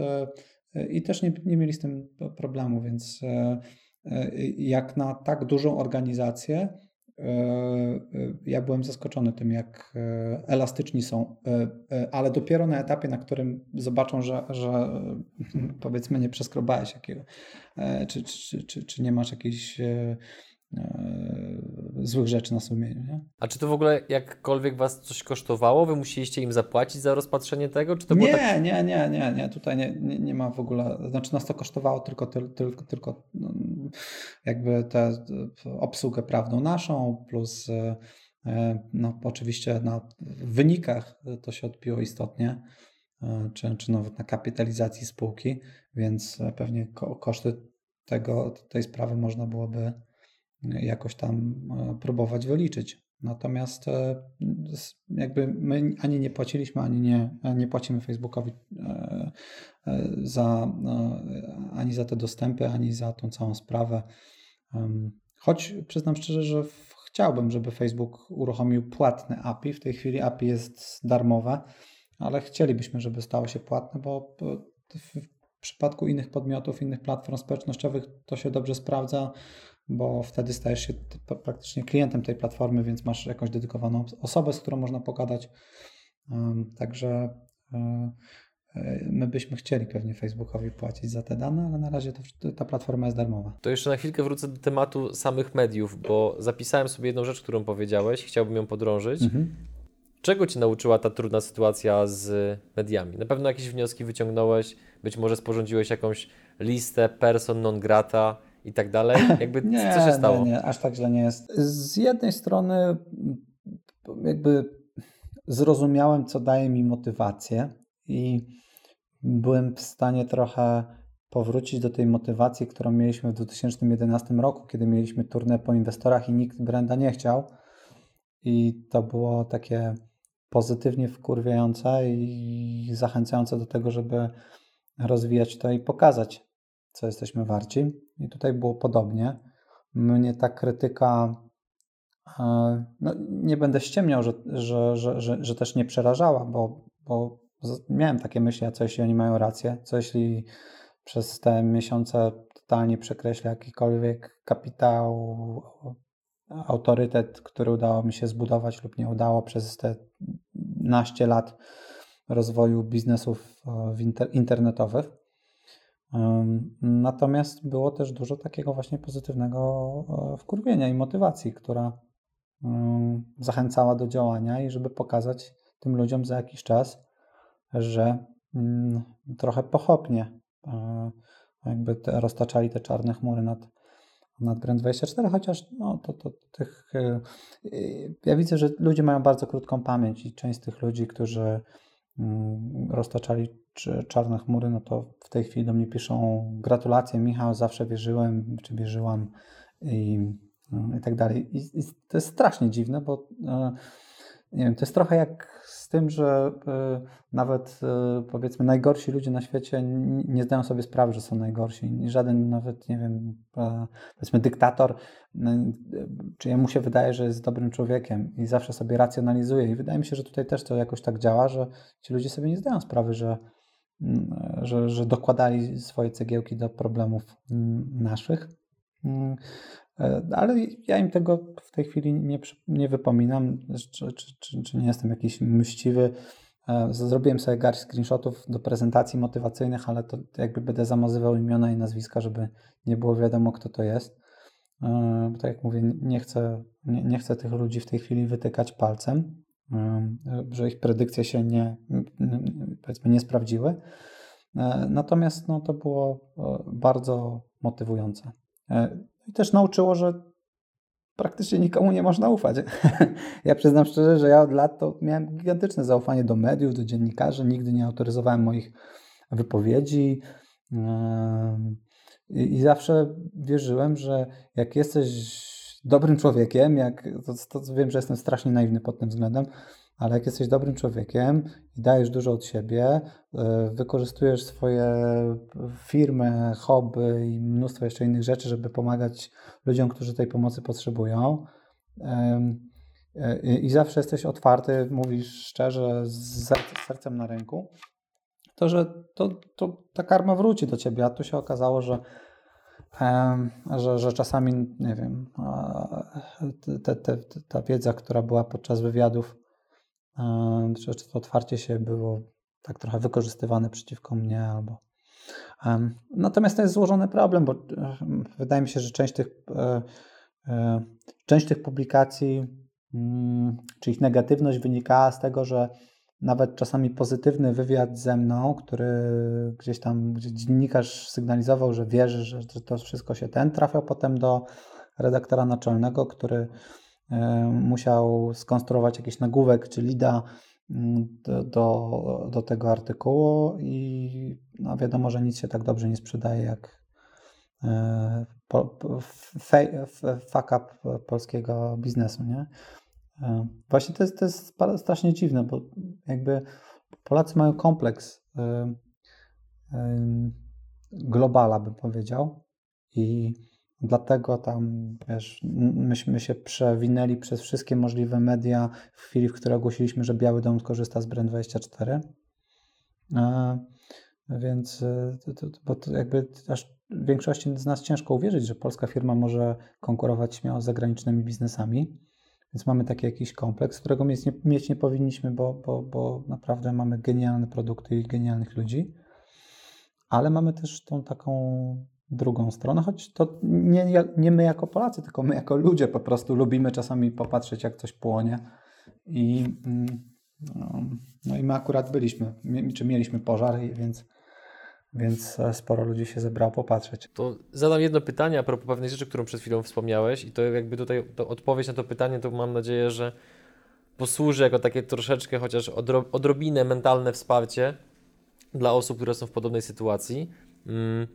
Speaker 2: I też nie, nie mieli z tym problemu, więc jak na tak dużą organizację, ja byłem zaskoczony tym, jak e, elastyczni są, ale dopiero na etapie, na którym zobaczą, że, że powiedzmy nie przeskrobałeś jakiego, czy, czy, czy, czy nie masz jakiejś złych rzeczy na sumieniu. Nie?
Speaker 1: A czy to w ogóle jakkolwiek Was coś kosztowało? Wy musieliście im zapłacić za rozpatrzenie tego? Czy to
Speaker 2: nie,
Speaker 1: tak...
Speaker 2: nie, nie, nie, nie. Tutaj nie, nie, nie, ma w ogóle, znaczy nas to kosztowało tylko, tylko, tylko no, jakby tę obsługę prawną naszą, plus e, no, oczywiście na wynikach to się odbiło istotnie, e, czy, czy nawet na kapitalizacji spółki, więc pewnie koszty tego, tej sprawy można byłoby jakoś tam e, próbować wyliczyć. Natomiast jakby my ani nie płaciliśmy, ani nie, nie płacimy Facebookowi za, ani za te dostępy, ani za tą całą sprawę. Choć przyznam szczerze, że chciałbym, żeby Facebook uruchomił płatne API. W tej chwili API jest darmowe, ale chcielibyśmy, żeby stało się płatne, bo w przypadku innych podmiotów, innych platform społecznościowych to się dobrze sprawdza, bo wtedy stajesz się praktycznie klientem tej platformy, więc masz jakąś dedykowaną osobę, z którą można pogadać. Także e, My byśmy chcieli pewnie Facebookowi płacić za te dane, ale na razie to, ta platforma jest darmowa.
Speaker 1: To jeszcze na chwilkę wrócę do tematu samych mediów, bo zapisałem sobie jedną rzecz, którą powiedziałeś, chciałbym ją podrążyć. Mhm. Czego Ci nauczyła ta trudna sytuacja z mediami? Na pewno jakieś wnioski wyciągnąłeś, być może sporządziłeś jakąś listę person non grata i tak dalej. Jakby
Speaker 2: nie,
Speaker 1: co się stało?
Speaker 2: Nie, nie, aż tak źle nie jest. Z jednej strony jakby zrozumiałem, co daje mi motywację i byłem w stanie trochę powrócić do tej motywacji, którą mieliśmy w 2011 roku, kiedy mieliśmy turnę po inwestorach i nikt brenda nie chciał. I to było takie pozytywnie wkurwiające i zachęcające do tego, żeby rozwijać to i pokazać, co jesteśmy warci. I tutaj było podobnie. Mnie ta krytyka, e, no, nie będę ściemniał, że, że, że, że, że też nie przerażała, bo, bo miałem takie myśli, a co jeśli oni mają rację, co jeśli przez te miesiące totalnie przekreśla jakikolwiek kapitał, autorytet, który udało mi się zbudować lub nie udało przez te naście lat rozwoju biznesów e, inter internetowych. Natomiast było też dużo takiego właśnie pozytywnego e, wkurwienia i motywacji, która zachęcała do działania i żeby pokazać tym ludziom za jakiś czas, że mm, trochę pochopnie e, jakby te, roztaczali te czarne chmury nad, nad Brand24, chociaż no, to, to tych, e, ja widzę, że ludzie mają bardzo krótką pamięć i część z tych ludzi, którzy roztaczali czarne chmury, no to w tej chwili do mnie piszą gratulacje Michał, zawsze wierzyłem, czy wierzyłam i, i tak dalej. I, I, to jest strasznie dziwne, bo e, nie wiem, to jest trochę jak z tym, że y, nawet y, powiedzmy najgorsi ludzie na świecie nie zdają sobie sprawy, że są najgorsi. Żaden nawet, nie wiem, e, powiedzmy dyktator, czy jemu się wydaje, że jest dobrym człowiekiem i zawsze sobie racjonalizuje. I wydaje mi się, że tutaj też to jakoś tak działa, że ci ludzie sobie nie zdają sprawy, że, że, że dokładali swoje cegiełki do problemów naszych. E, ale ja im tego w tej chwili nie, nie wypominam, czy, czy, czy, nie jestem jakiś mściwy. E, zrobiłem sobie garść screenshotów do prezentacji motywacyjnych, ale to jakby będę zamazywał imiona i nazwiska, żeby nie było wiadomo, kto to jest. E, bo tak jak mówię, nie chcę, nie, nie chcę tych ludzi w tej chwili wytykać palcem, że ich predykcje się nie, powiedzmy, nie sprawdziły. Natomiast no, to było bardzo motywujące. I też nauczyło, że praktycznie nikomu nie można ufać. ja przyznam szczerze, że ja od lat to miałem gigantyczne zaufanie do mediów, do dziennikarzy, nigdy nie autoryzowałem moich wypowiedzi. I zawsze wierzyłem, że jak jesteś dobrym człowiekiem, jak, to, to wiem, że jestem strasznie naiwny pod tym względem, ale jak jesteś dobrym człowiekiem i dajesz dużo od siebie, e, wykorzystujesz swoje firmy, hobby i mnóstwo jeszcze innych rzeczy, żeby pomagać ludziom, którzy tej pomocy potrzebują. E, I zawsze jesteś otwarty, mówisz szczerze, z sercem na ręku, to że to, to ta karma wróci do ciebie. A tu się okazało, że że, że czasami, nie wiem, te, te, ta wiedza, która była podczas wywiadów, czy to otwarcie się było tak trochę wykorzystywane przeciwko mnie, albo. Natomiast to jest złożony problem, bo wydaje mi się, że część tych, e, e, część tych publikacji, mm, czy ich negatywność wynikała z tego, że nawet czasami pozytywny wywiad ze mną, który gdzieś tam, gdzie dziennikarz sygnalizował, że wierzy, że, to wszystko się ten, trafiał potem do redaktora naczelnego, który e, musiał skonstruować jakiś nagłówek czy lida mm, do, do, do, tego artykułu i no wiadomo, że nic się tak dobrze nie sprzedaje jak e, fuck up polskiego biznesu, nie? E, właśnie to jest, to jest strasznie dziwne, bo jakby Polacy mają kompleks e, e, globala, bym powiedział, i dlatego tam, wiesz, myśmy się przewinęli przez wszystkie możliwe media w chwili, w której ogłosiliśmy, że Biały Dom korzysta z Brand24. Więc bo to jakby aż większości z nas ciężko uwierzyć, że polska firma może konkurować śmiało z zagranicznymi biznesami. Więc mamy taki jakiś kompleks, którego mieć nie, mieć nie powinniśmy, bo, bo, bo naprawdę mamy genialne produkty i genialnych ludzi, ale mamy też tą taką drugą stronę, choć to nie, nie my jako Polacy, tylko my jako ludzie po prostu lubimy czasami popatrzeć, jak coś płonie. I, mm, no, no i my akurat byliśmy, czy mieliśmy pożar, więc więc e, sporo ludzi się zebrało popatrzeć.
Speaker 1: To zadam jedno pytanie a propos pewnej rzeczy, którą przed chwilą wspomniałeś i to jakby tutaj to odpowiedź na to pytanie, to mam nadzieję, że posłuży jako takie troszeczkę chociaż odro, odrobinę mentalne wsparcie dla osób, które są w podobnej sytuacji. Mm.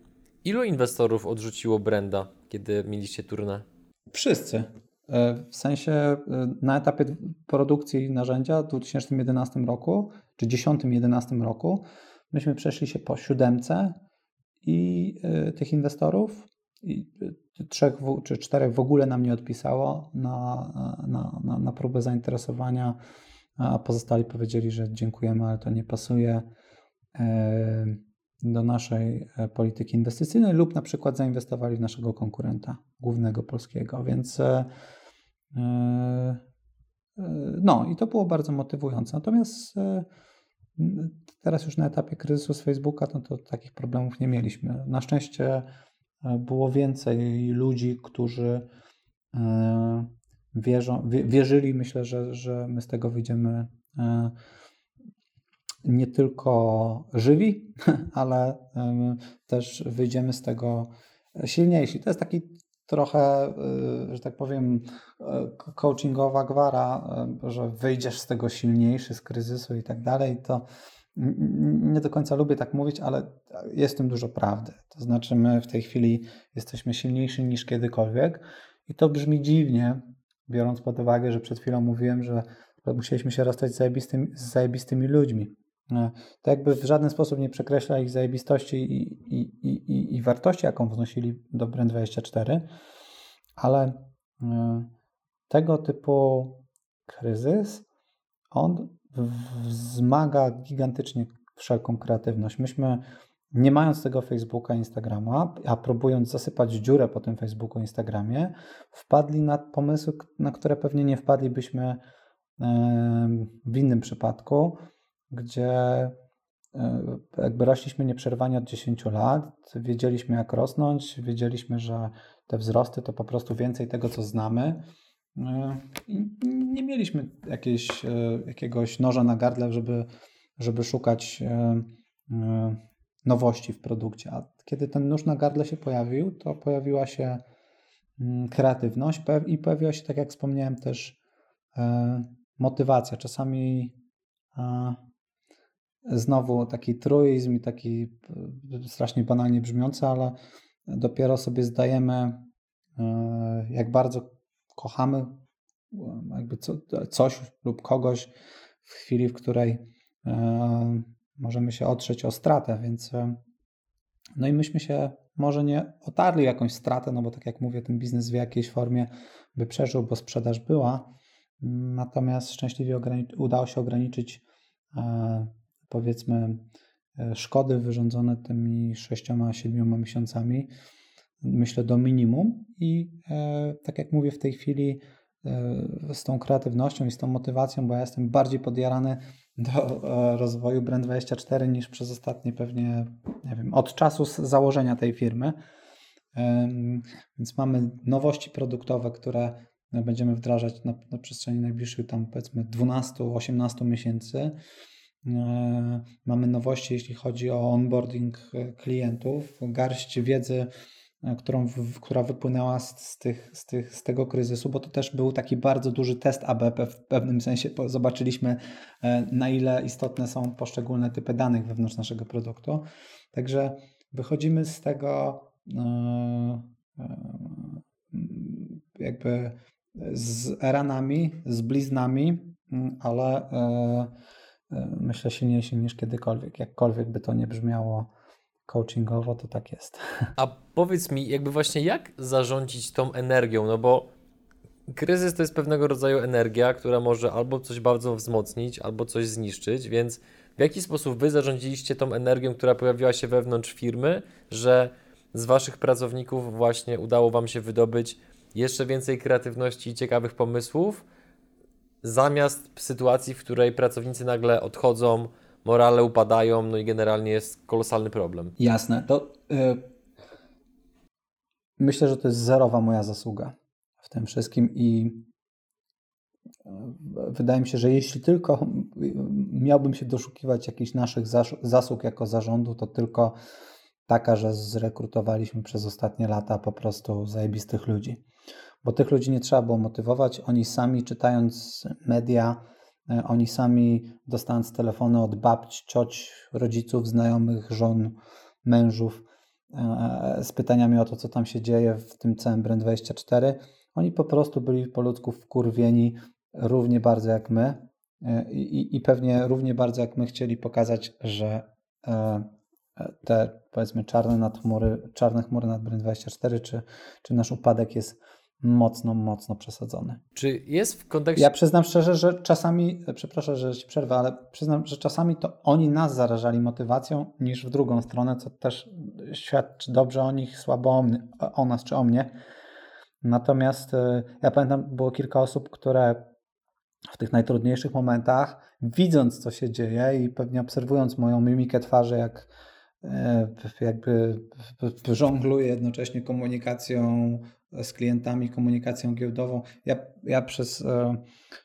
Speaker 1: Ilu inwestorów odrzuciło Brenda, kiedy mieliście turnę?
Speaker 2: Wszyscy. E, w sensie e, na etapie produkcji narzędzia w 2011 roku, czy 2010-2011 roku Myśmy przeszli się po siódemce i y, tych inwestorów i y, trzech czy czterech w ogóle nam nie odpisało na, na, na, na próbę zainteresowania, a pozostali powiedzieli, że dziękujemy, ale to nie pasuje e, do naszej e, polityki inwestycyjnej lub na przykład zainwestowali w naszego konkurenta głównego polskiego, więc e, no i to było bardzo motywujące. Natomiast Teraz już na etapie kryzysu z Facebooka no to takich problemów nie mieliśmy. Na szczęście e, było więcej ludzi, którzy e, wierzą, wierzyli, myślę, że, że my z tego wyjdziemy e, nie tylko żywi, ale też wyjdziemy z tego silniejsi. To jest taki trochę, że tak powiem, coachingowa gwara, że wyjdziesz z tego silniejszy, z kryzysu i tak dalej, to nie do końca lubię tak mówić, ale jest w tym dużo prawdy. To znaczy, my w tej chwili jesteśmy silniejsi niż kiedykolwiek i to brzmi dziwnie, biorąc pod uwagę, że przed chwilą mówiłem, że musieliśmy się rozstać z zajebistymi, z zajebistymi ludźmi. E, to jakby w żaden sposób nie przekreśla ich zajebistości i, i, i, i wartości, jaką wnosili do Brand24, ale e, tego typu kryzys, on wzmaga gigantycznie wszelką kreatywność. Myśmy, nie mając tego Facebooka, Instagrama, a próbując zasypać dziurę po tym Facebooku, Instagramie, wpadli na pomysły, na które pewnie nie wpadlibyśmy w innym przypadku, gdzie e, jakby rośliśmy nieprzerwanie od 10 lat, wiedzieliśmy jak rosnąć, wiedzieliśmy, że te wzrosty to po prostu więcej tego, co znamy nie mieliśmy e, jakiegoś noża na gardle, żeby, żeby szukać e, e, nowości w produkcie. A kiedy ten nóż na gardle się pojawił, to pojawiła się mm, kreatywność i pojawiła się, tak jak wspomniałem, też e, motywacja. Czasami znowu taki truizm i taki e, strasznie banalnie brzmiący, ale dopiero sobie zdajemy, jak bardzo kochamy jakby coś lub kogoś w chwili, w której możemy się otrzeć o stratę, więc no i myśmy się może nie otarli jakąś stratę, no bo tak jak mówię, ten biznes w jakiejś formie by przeżył, bo sprzedaż była. Natomiast szczęśliwie udało się ograniczyć e, powiedzmy e, szkody wyrządzone tymi sześcioma, siedmioma miesiącami, myślę do minimum i e, tak jak mówię w tej chwili z tą kreatywnością i z tą motywacją, bo ja jestem bardziej podjarany do rozwoju Brand24 niż przez ostatnie pewnie, nie wiem, od czasu założenia tej firmy. Więc mamy nowości produktowe, które będziemy wdrażać na, na przestrzeni najbliższych tam powiedzmy 12-18 miesięcy. E, mamy nowości, jeśli chodzi o onboarding e, klientów, garść wiedzy E, którą, która wypłynęła z, tych, z, tych, z tego kryzysu, bo to też był taki bardzo duży test ABP w pewnym sensie. Zobaczyliśmy, na ile istotne są poszczególne typy danych wewnątrz naszego produktu. Także wychodzimy z tego jakby z ranami, z bliznami, ale myślę silniejsi niż kiedykolwiek, jakkolwiek by to nie brzmiało coachingowo, to tak jest.
Speaker 1: A powiedz mi, jakby właśnie jak zarządzić tą energią, no bo kryzys to jest pewnego rodzaju energia, która może albo coś bardzo wzmocnić, albo coś zniszczyć, więc w jaki sposób Wy zarządziliście tą energią, która pojawiła się wewnątrz firmy, że z Waszych pracowników właśnie udało Wam się wydobyć jeszcze więcej kreatywności i ciekawych pomysłów, zamiast sytuacji, w której pracownicy nagle odchodzą, morale upadają, no i generalnie jest kolosalny problem.
Speaker 2: Jasne, to yy, myślę, że to jest zerowa moja zasługa w tym wszystkim i y, wydaje mi się, że jeśli tylko miałbym się doszukiwać jakichś naszych zasług jako zarządu, to tylko taka, że zrekrutowaliśmy przez ostatnie lata po prostu zajebistych ludzi. Bo tych ludzi nie trzeba było motywować, oni sami czytając media, E, oni sami dostając telefony od babci, cioć, rodziców, znajomych, żon, mężów e, z pytaniami o to, co tam się dzieje w tym całym Brand24, oni po prostu byli po ludzku wkurwieni równie bardzo jak my e, i, i pewnie równie bardzo jak my chcieli pokazać, że te powiedzmy czarne, nad chmury, czarne chmury nad Brand24 czy, czy nasz upadek jest mocno, mocno przesadzony.
Speaker 1: Czy jest w kontekście.
Speaker 2: Ja przyznam szczerze, że czasami, przepraszam, że ci przerwę, ale przyznam, że czasami to oni nas zarażali motywacją niż w drugą stronę, co też świadczy dobrze o nich, słabo o, mnie, o nas czy o mnie. Natomiast e, ja pamiętam, było kilka osób, które w tych najtrudniejszych momentach, widząc co się dzieje i pewnie obserwując moją mimikę twarzy, jak jakby żongluje jednocześnie komunikacją z klientami, komunikacją giełdową. Ja, ja przez, e,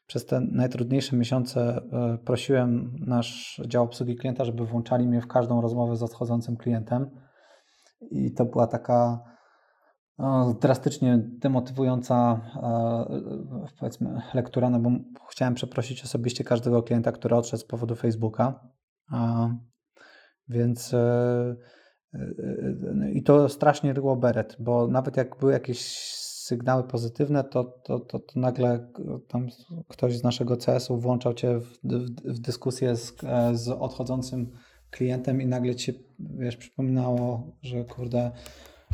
Speaker 2: przez te najtrudniejsze miesiące e, prosiłem nasz dział obsługi klienta, żeby włączali mnie w każdą rozmowę z odchodzącym klientem. I to była taka no, drastycznie demotywująca e, powiedzmy lektura, no bo chciałem przeprosić osobiście każdego klienta, który odszedł z powodu Facebooka. Więc i to strasznie ryło beret, bo nawet jak były jakieś sygnały pozytywne, to, to, to, to nagle tam ktoś z naszego CS-u włączał cię w, w, w dyskusję z, z odchodzącym klientem i nagle ci wiesz, przypominało, że kurde,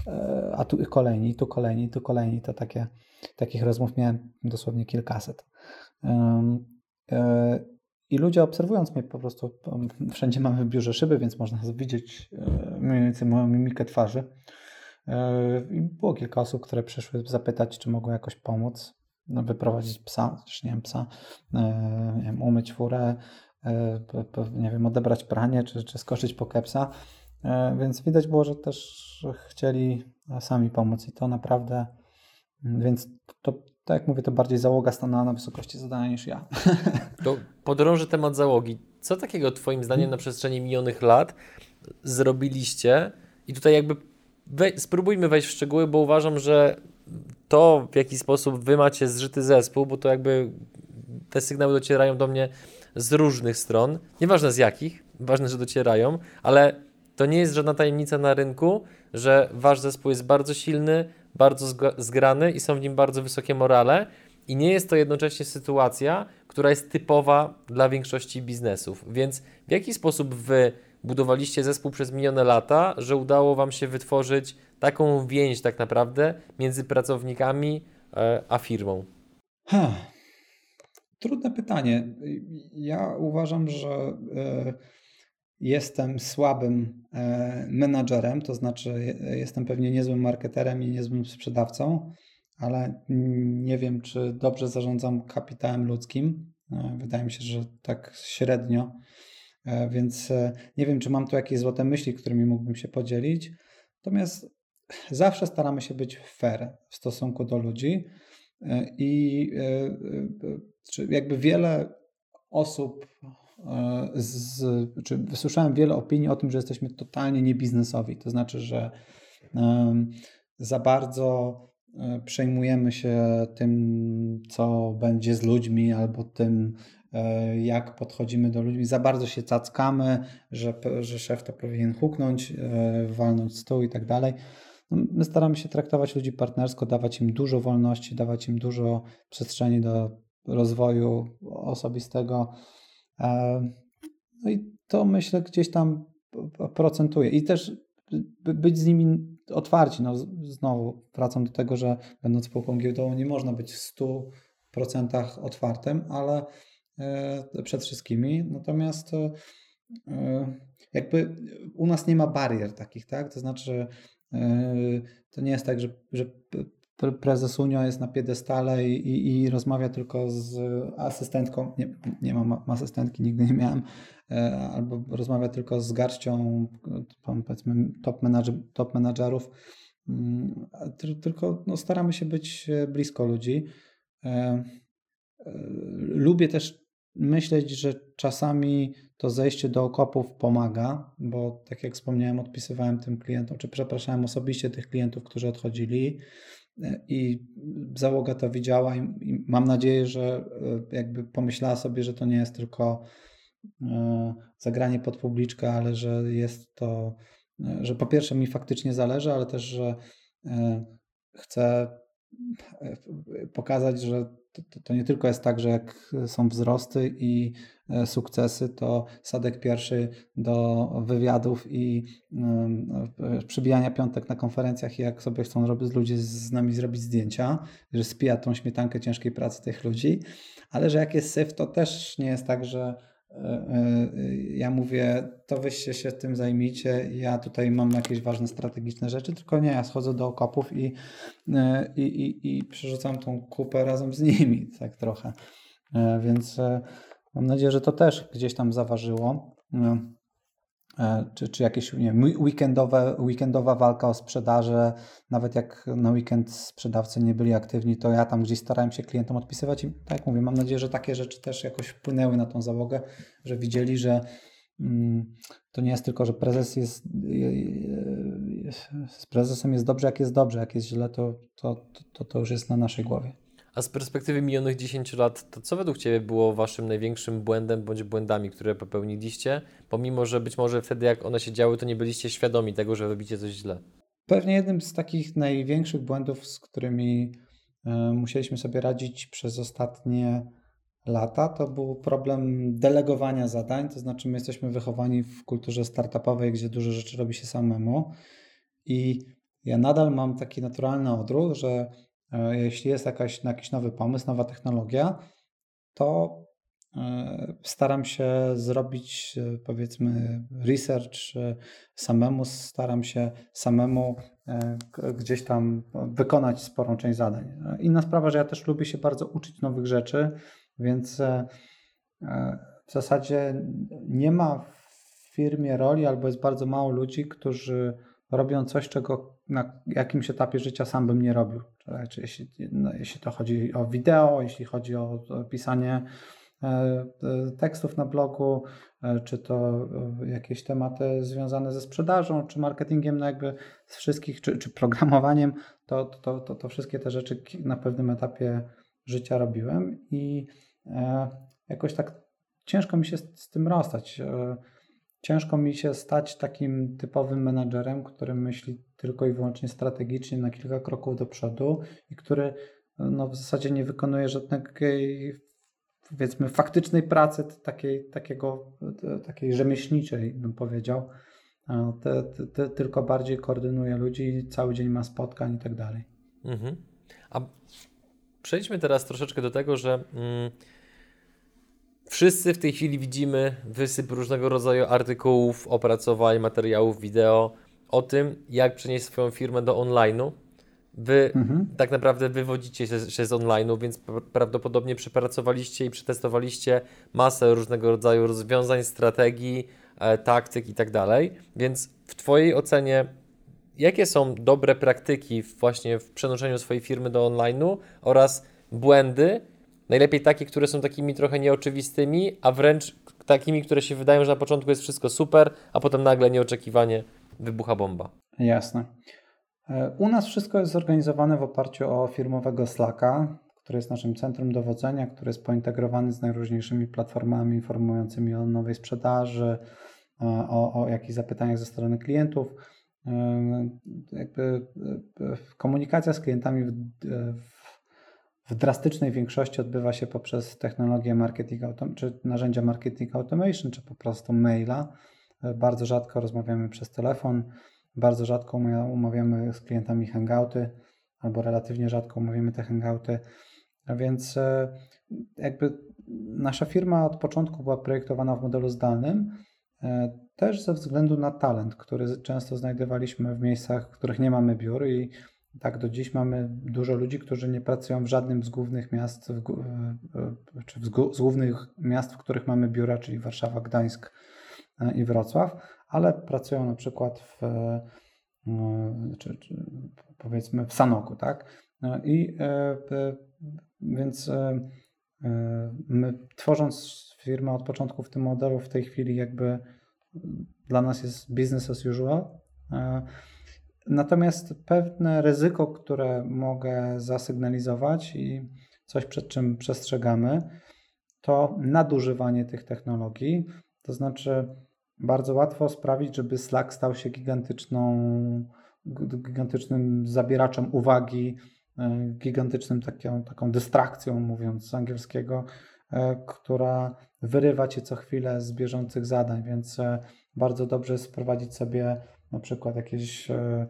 Speaker 2: e, a tu kolejni, tu kolejni, tu kolejni, to takie, takich rozmów miałem dosłownie kilkaset. Um, i ludzie obserwując mnie po prostu, wszędzie mamy w biurze szyby, więc można widzieć e, mniej więcej moją mimikę twarzy. E, I było kilka osób, które przyszły zapytać, czy mogą jakoś pomóc, no, wyprowadzić psa, czy nie wiem, psa, e, nie wiem, umyć furę, nie wiem, odebrać pranie, czy, czy skoczyć po kepsa. Więc widać było, że też chcieli sami pomóc i to naprawdę, więc to tak jak mówię, to bardziej załoga stanęła na wysokości zadania niż ja.
Speaker 1: To podrążę temat załogi. Co takiego Twoim zdaniem na przestrzeni minionych lat zrobiliście? I tutaj jakby spróbujmy wejść w szczegóły, bo uważam, że to, w jaki sposób wy macie zżyty zespół, bo to jakby te sygnały docierają do mnie z różnych stron, nieważne z jakich, ważne, że docierają, ale to nie jest żadna tajemnica na rynku, że wasz zespół jest bardzo silny, bardzo zgrany i są w nim bardzo wysokie morale. I nie jest to jednocześnie sytuacja, która jest typowa dla większości biznesów. Więc w jaki sposób wy budowaliście zespół przez minione lata, że udało wam się wytworzyć taką więź tak naprawdę między pracownikami e, a firmą?
Speaker 2: Trudne pytanie. Ja uważam, że e, jestem słabym e, menadżerem, to znaczy jestem pewnie niezłym marketerem i niezłym sprzedawcą, ale nie wiem, czy dobrze zarządzam kapitałem ludzkim. E, wydaje mi się, że tak średnio, więc nie wiem, czy mam tu jakieś złote myśli, którymi mógłbym się podzielić. Natomiast zawsze staramy się być fair w stosunku do ludzi i jakby wiele osób z, czy wysłyszałem wiele opinii o tym, że jesteśmy totalnie niebiznesowi. To znaczy, że za bardzo e, przejmujemy się tym, co będzie z ludźmi, albo tym, e, jak podchodzimy do ludzi. Za bardzo się cackamy, że, że szef to powinien huknąć, e, walnąć stół i tak dalej. No, my staramy się traktować ludzi partnersko, dawać im dużo wolności, dawać im dużo przestrzeni do rozwoju osobistego. No i to myślę gdzieś tam procentuje. I też być z nimi otwarci. No, znowu wracam do tego, że będąc spółką giełdową nie można być w 100% otwartym, ale e, przed wszystkimi. Natomiast e, jakby u nas nie ma barier takich, tak? To znaczy, e, to nie jest tak, że, że prezes Unio jest na piedestale i, i, i, rozmawia tylko z asystentką, nie, nie mam asystentki, nigdy nie miałem, e, albo rozmawia tylko z garścią powiedzmy top, menadżer, top menadżerów, mm, tylko no, staramy się być blisko ludzi. E, e, lubię też myśleć, że czasami to zejście do okopów pomaga, bo tak jak wspomniałem, odpisywałem tym klientom, czy przepraszałem osobiście tych klientów, którzy odchodzili i załoga to widziała i, mam nadzieję, że e, jakby pomyślała sobie, że to nie jest tylko e, zagranie pod publiczkę, ale że jest to, e, że po pierwsze mi faktycznie zależy, ale też, że chcę pokazać, że to, to, nie tylko jest tak, że jak są wzrosty i e, sukcesy, to Sadek pierwszy do wywiadów i y, przybijania piątek na konferencjach i jak sobie chcą robić, ludzie z nami zrobić zdjęcia, że spija tą śmietankę ciężkiej pracy tych ludzi, ale że jak jest syf, to też nie jest tak, że ja mówię, to wyście się tym zajmijcie, ja tutaj mam jakieś ważne strategiczne rzeczy, tylko nie, ja schodzę do okopów i, e, i, i, i przerzucam tą kupę razem z nimi, tak trochę. Więc mam nadzieję, że to też gdzieś tam zaważyło. E, czy, czy jakieś nie weekendowe, weekendowa walka o sprzedaży, nawet jak na weekend sprzedawcy nie byli aktywni, to ja tam gdzieś starałem się klientom odpisywać i tak jak mówię, mam nadzieję, że takie rzeczy też jakoś wpłynęły na tą załogę, że widzieli, że mm, to nie jest tylko, że prezes jest z prezesem jest dobrze, jak jest dobrze, jak jest źle, to, to, to, to już jest na naszej głowie.
Speaker 1: A z perspektywy minionych 10 lat, to co według Ciebie było Waszym największym błędem bądź błędami, które popełniliście, pomimo że być może wtedy, jak one się działy, to nie byliście świadomi tego, że robicie coś źle?
Speaker 2: Pewnie jednym z takich największych błędów, z którymi y, musieliśmy sobie radzić przez ostatnie lata, to był problem delegowania zadań. To znaczy, my jesteśmy wychowani w kulturze startupowej, gdzie dużo rzeczy robi się samemu. I ja nadal mam taki naturalny odruch, że E, jeśli jest jakaś, jakiś nowy pomysł, nowa technologia, to e, staram się zrobić e, powiedzmy research samemu, staram się samemu gdzieś tam wykonać sporą część zadań. Inna sprawa, że ja też lubię się bardzo uczyć nowych rzeczy, więc w zasadzie nie ma w firmie roli albo jest bardzo mało ludzi, którzy robią coś, czego na jakimś etapie życia sam bym nie robił. Czy jeśli, no, jeśli to chodzi o wideo, jeśli chodzi o, pisanie tekstów na blogu, czy to jakieś tematy związane ze sprzedażą, czy marketingiem, no jakby z wszystkich, czy, czy programowaniem, to, to, to, to wszystkie te rzeczy na pewnym etapie życia robiłem i jakoś tak ciężko mi się z, z tym rozstać. Ciężko mi się stać takim typowym menadżerem, który myśli tylko i wyłącznie strategicznie na kilka kroków do przodu i który no, w zasadzie nie wykonuje żadnej powiedzmy faktycznej pracy takiej, takiego, takiej rzemieślniczej bym powiedział. Te, te, te, tylko bardziej koordynuje ludzi, cały dzień ma spotkań i tak dalej. Mhm.
Speaker 1: A przejdźmy teraz troszeczkę do tego, że mm, Wszyscy w tej chwili widzimy wysyp różnego rodzaju artykułów, opracowań, materiałów wideo o tym, jak przenieść swoją firmę do online'u. Wy mhm. tak naprawdę wywodzicie się, z online'u, więc prawdopodobnie przepracowaliście i przetestowaliście masę różnego rodzaju rozwiązań, strategii, e, taktyk i tak dalej. Więc w Twojej ocenie, jakie są dobre praktyki właśnie w przenoszeniu swojej firmy do online'u oraz błędy, Najlepiej takie, które są takimi trochę nieoczywistymi, a wręcz takimi, które się wydają, że na początku jest wszystko super, a potem nagle nieoczekiwanie wybucha bomba.
Speaker 2: Jasne. E, u nas wszystko jest zorganizowane w oparciu o firmowego Slacka, który jest naszym centrum dowodzenia, który jest pointegrowany z najróżniejszymi platformami informującymi o nowej sprzedaży, e, o, o jakichś zapytaniach ze strony klientów. E, jakby komunikacja z klientami w, w w drastycznej większości odbywa się poprzez technologię marketing czy narzędzia marketing automation, czy po prostu maila. Bardzo rzadko rozmawiamy przez telefon, bardzo rzadko umawiamy z klientami hangouty, albo relatywnie rzadko umawiamy te hangouty. Więc e, jakby nasza firma od początku była projektowana w modelu zdalnym, e, też ze względu na talent, który często znajdowaliśmy w miejscach, w których nie mamy biur i tak, do dziś mamy dużo ludzi, którzy nie pracują w żadnym z głównych miast, w, czy z głównych miast, w których mamy biura, czyli Warszawa, Gdańsk e, i Wrocław, ale pracują na przykład w, e, czy, czy powiedzmy w Sanoku, tak? E, I więc my tworząc firmę od początku w tym modelu, w tej chwili jakby dla nas jest business as usual. Natomiast pewne ryzyko, które mogę zasygnalizować i coś przed czym przestrzegamy, to nadużywanie tych technologii. To znaczy, bardzo łatwo sprawić, żeby Slack stał się gigantyczną, gigantycznym zabieraczem uwagi, e, gigantycznym taką, taką dystrakcją, mówiąc z angielskiego, e, która wyrywa cię co chwilę z bieżących zadań, więc e, bardzo dobrze jest wprowadzić sobie na przykład jakieś e,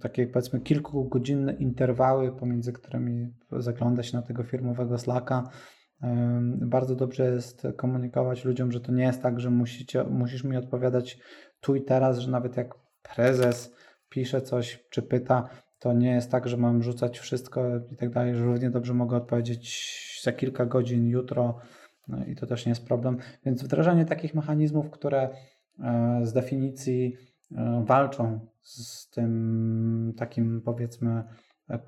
Speaker 2: takie powiedzmy kilkugodzinne interwały, pomiędzy którymi zagląda się na tego firmowego Slacka. Bardzo dobrze jest komunikować ludziom, że to nie jest tak, że musicie, musisz mi odpowiadać tu i teraz, że nawet jak prezes pisze coś czy pyta, to nie jest tak, że mam rzucać wszystko i tak dalej, że równie dobrze mogę odpowiedzieć za kilka godzin jutro no i to też nie jest problem. Więc wdrażanie takich mechanizmów, które e, z definicji walczą z tym takim powiedzmy e,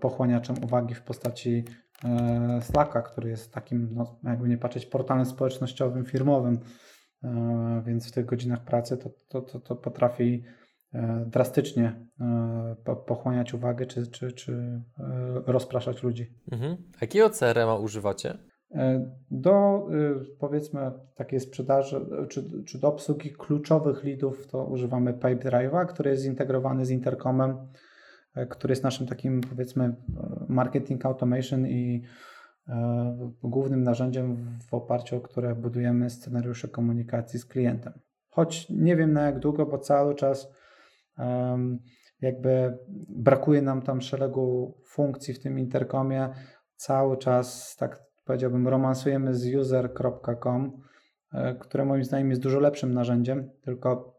Speaker 2: pochłaniaczem uwagi w postaci e, Slacka, który jest takim, no, jakby nie patrzeć, portalem społecznościowym, firmowym, więc w tych godzinach pracy to, to, to, to potrafi drastycznie pochłaniać uwagę czy, czy, czy rozpraszać ludzi.
Speaker 1: Mhm. Jakiego CRM-a używacie?
Speaker 2: E, do y, powiedzmy takiej sprzedaży, czy, czy do obsługi kluczowych leadów, to używamy Pipedrive'a, który jest zintegrowany z Intercomem, e, który jest naszym takim powiedzmy marketing automation i e, głównym narzędziem w oparciu o które budujemy scenariusze komunikacji z klientem. Choć nie wiem na jak długo, bo cały czas jakby brakuje nam tam szeregu funkcji w tym interkomie. Cały czas tak powiedziałbym, romansujemy z user.com, e, które moim zdaniem jest dużo lepszym narzędziem, tylko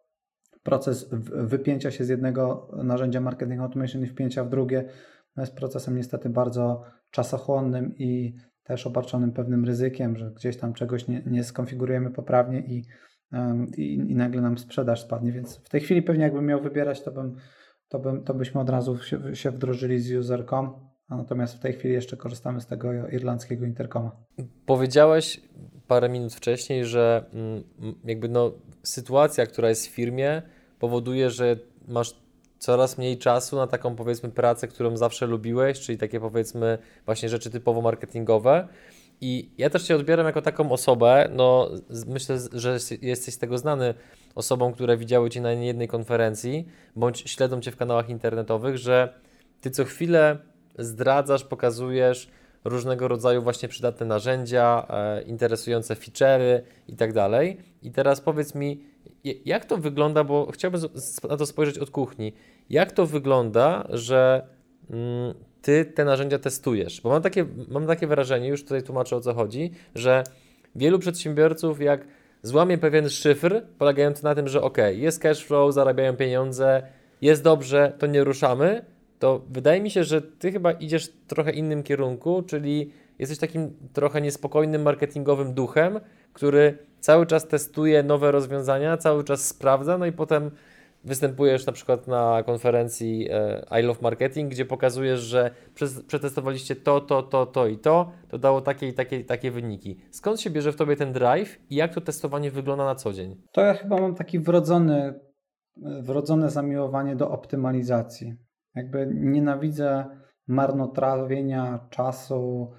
Speaker 2: proces wypięcia się z jednego narzędzia marketing automation i wpięcia w drugie no jest procesem niestety bardzo czasochłonnym i też obarczonym pewnym ryzykiem, że gdzieś tam czegoś nie, nie skonfigurujemy poprawnie i, i, i, nagle nam sprzedaż spadnie. Więc w tej chwili pewnie jakbym miał wybierać, to, bym, to, bym, to byśmy od razu się, się wdrożyli z user.com natomiast w tej chwili jeszcze korzystamy z tego irlandzkiego interkoma.
Speaker 1: Powiedziałeś parę minut wcześniej, że mm, jakby no, sytuacja, która jest w firmie, powoduje, że masz coraz mniej czasu na taką powiedzmy pracę, którą zawsze lubiłeś, czyli takie powiedzmy właśnie rzeczy typowo marketingowe. I ja też Cię odbieram jako taką osobę, no myślę, że jesteś z tego znany osobą, które widziały Cię na jednej konferencji, bądź śledzą Cię w kanałach internetowych, że Ty co chwilę zdradzasz, pokazujesz różnego rodzaju właśnie przydatne narzędzia, e, interesujące feature'y i tak dalej. I teraz powiedz mi, jak to wygląda, bo chciałbym na to spojrzeć od kuchni. Jak to wygląda, że mm, ty te narzędzia testujesz? Bo mam takie, mam takie wrażenie, już tutaj tłumaczę o co chodzi, że wielu przedsiębiorców, jak złamie pewien szyfr, polegający na tym, że ok, jest cash flow, zarabiają pieniądze, jest dobrze, to nie ruszamy, to wydaje mi się, że ty chyba idziesz trochę innym kierunku, czyli jesteś takim trochę niespokojnym marketingowym duchem, który cały czas testuje nowe rozwiązania, cały czas sprawdza, no i potem występujesz na przykład na konferencji e, I Love Marketing, gdzie pokazujesz, że przetestowaliście to, to, to, to i to, to dało takie i takie, takie wyniki. Skąd się bierze w tobie ten drive i jak to testowanie wygląda na co dzień?
Speaker 2: To ja chyba mam taki wrodzony, wrodzone zamiłowanie do optymalizacji. Jakby nienawidzę marnotrawienia czasu,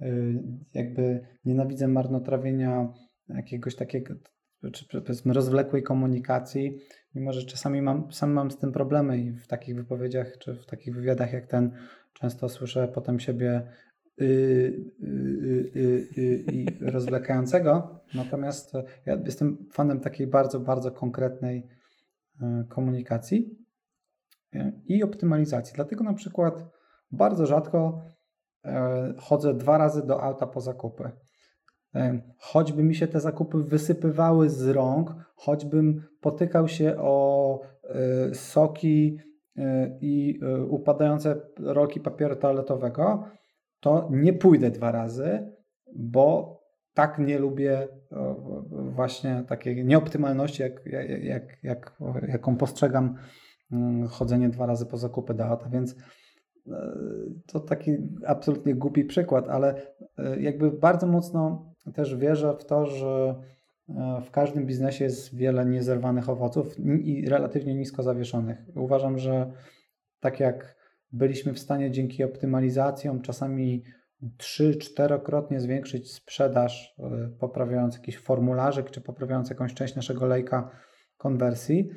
Speaker 2: y, jakby nienawidzę marnotrawienia jakiegoś takiego, czy powiedzmy rozwlekłej komunikacji, mimo że czasami mam, sam mam z tym problemy i w takich wypowiedziach, czy w takich wywiadach jak ten, często słyszę potem siebie yy, yy, i rozwlekającego. Natomiast ja jestem fanem takiej bardzo, bardzo konkretnej y, komunikacji i optymalizacji. Dlatego na przykład bardzo rzadko e, chodzę dwa razy do auta po zakupy. E, choćby mi się te zakupy wysypywały z rąk, choćbym potykał się o e, soki i upadające rolki papieru toaletowego, to nie pójdę dwa razy, bo tak nie lubię właśnie takiej nieoptymalności, jak, jak, jak, jak, jaką postrzegam chodzenie dwa razy po zakupy do auta, więc e, to taki absolutnie głupi przykład, ale e, jakby bardzo mocno też wierzę w to, że e, w każdym biznesie jest wiele niezerwanych owoców i relatywnie nisko zawieszonych. Uważam, że tak jak byliśmy w stanie dzięki optymalizacjom czasami trzy, czterokrotnie zwiększyć sprzedaż, poprawiając jakiś formularzyk, czy poprawiając jakąś część naszego lejka konwersji,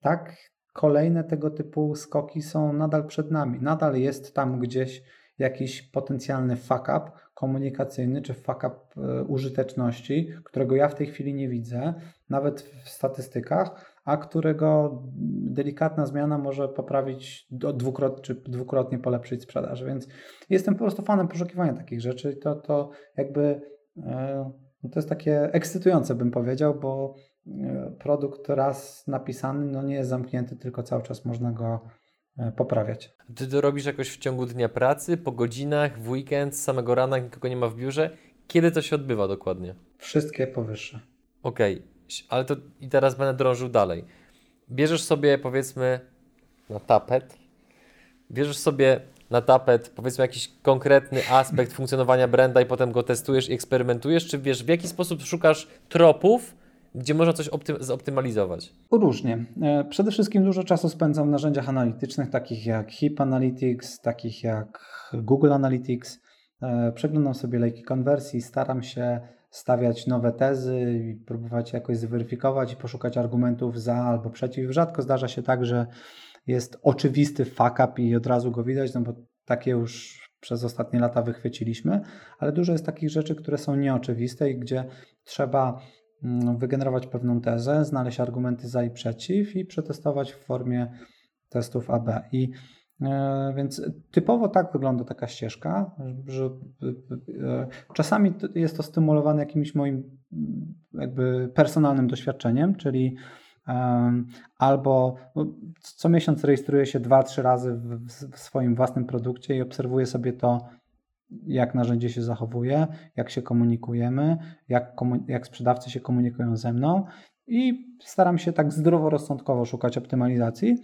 Speaker 2: tak kolejne tego typu skoki są nadal przed nami. Nadal jest tam gdzieś jakiś potencjalny fuck up komunikacyjny czy fuck up e, użyteczności, którego ja w tej chwili nie widzę, nawet w statystykach, a którego delikatna zmiana może poprawić dwukrotnie czy dwukrotnie polepszyć sprzedaż. Więc jestem po prostu fanem poszukiwania takich rzeczy. To, to jakby no to jest takie ekscytujące, bym powiedział, bo produkt raz napisany no nie jest zamknięty, tylko cały czas można go e, poprawiać.
Speaker 1: Ty to robisz jakoś w ciągu dnia pracy, po godzinach, w weekend, z samego rana, nikogo nie ma w biurze? Kiedy to się odbywa dokładnie?
Speaker 2: Wszystkie powyższe.
Speaker 1: Okej, okay. ale to i teraz będę drążył dalej. Bierzesz sobie powiedzmy na tapet, bierzesz sobie na tapet powiedzmy jakiś konkretny aspekt funkcjonowania branda i potem go testujesz i eksperymentujesz, czy wiesz w jaki sposób szukasz tropów, gdzie można coś opty- zoptymalizować?
Speaker 2: Różnie. E, przede wszystkim dużo czasu spędzam w narzędziach analitycznych, takich jak HIP Analytics, takich jak Google Analytics. E, przeglądam sobie lejki konwersji, staram się stawiać nowe tezy i próbować jakoś zweryfikować i poszukać argumentów za albo przeciw. Rzadko zdarza się tak, że jest oczywisty fuck up i od razu go widać, no bo takie już przez ostatnie lata wychwyciliśmy, ale dużo jest takich rzeczy, które są nieoczywiste i gdzie trzeba wygenerować pewną tezę, znaleźć argumenty za i przeciw i przetestować w formie testów AB. I e, więc typowo tak wygląda taka ścieżka, że e, czasami jest to stymulowane jakimś moim jakby personalnym doświadczeniem, czyli albo co miesiąc rejestruję się dwa, trzy razy w swoim własnym produkcie i obserwuję sobie to jak narzędzie się zachowuje, jak się komunikujemy, jak, jak sprzedawcy się komunikują ze mną i staram się tak zdroworozsądkowo szukać optymalizacji.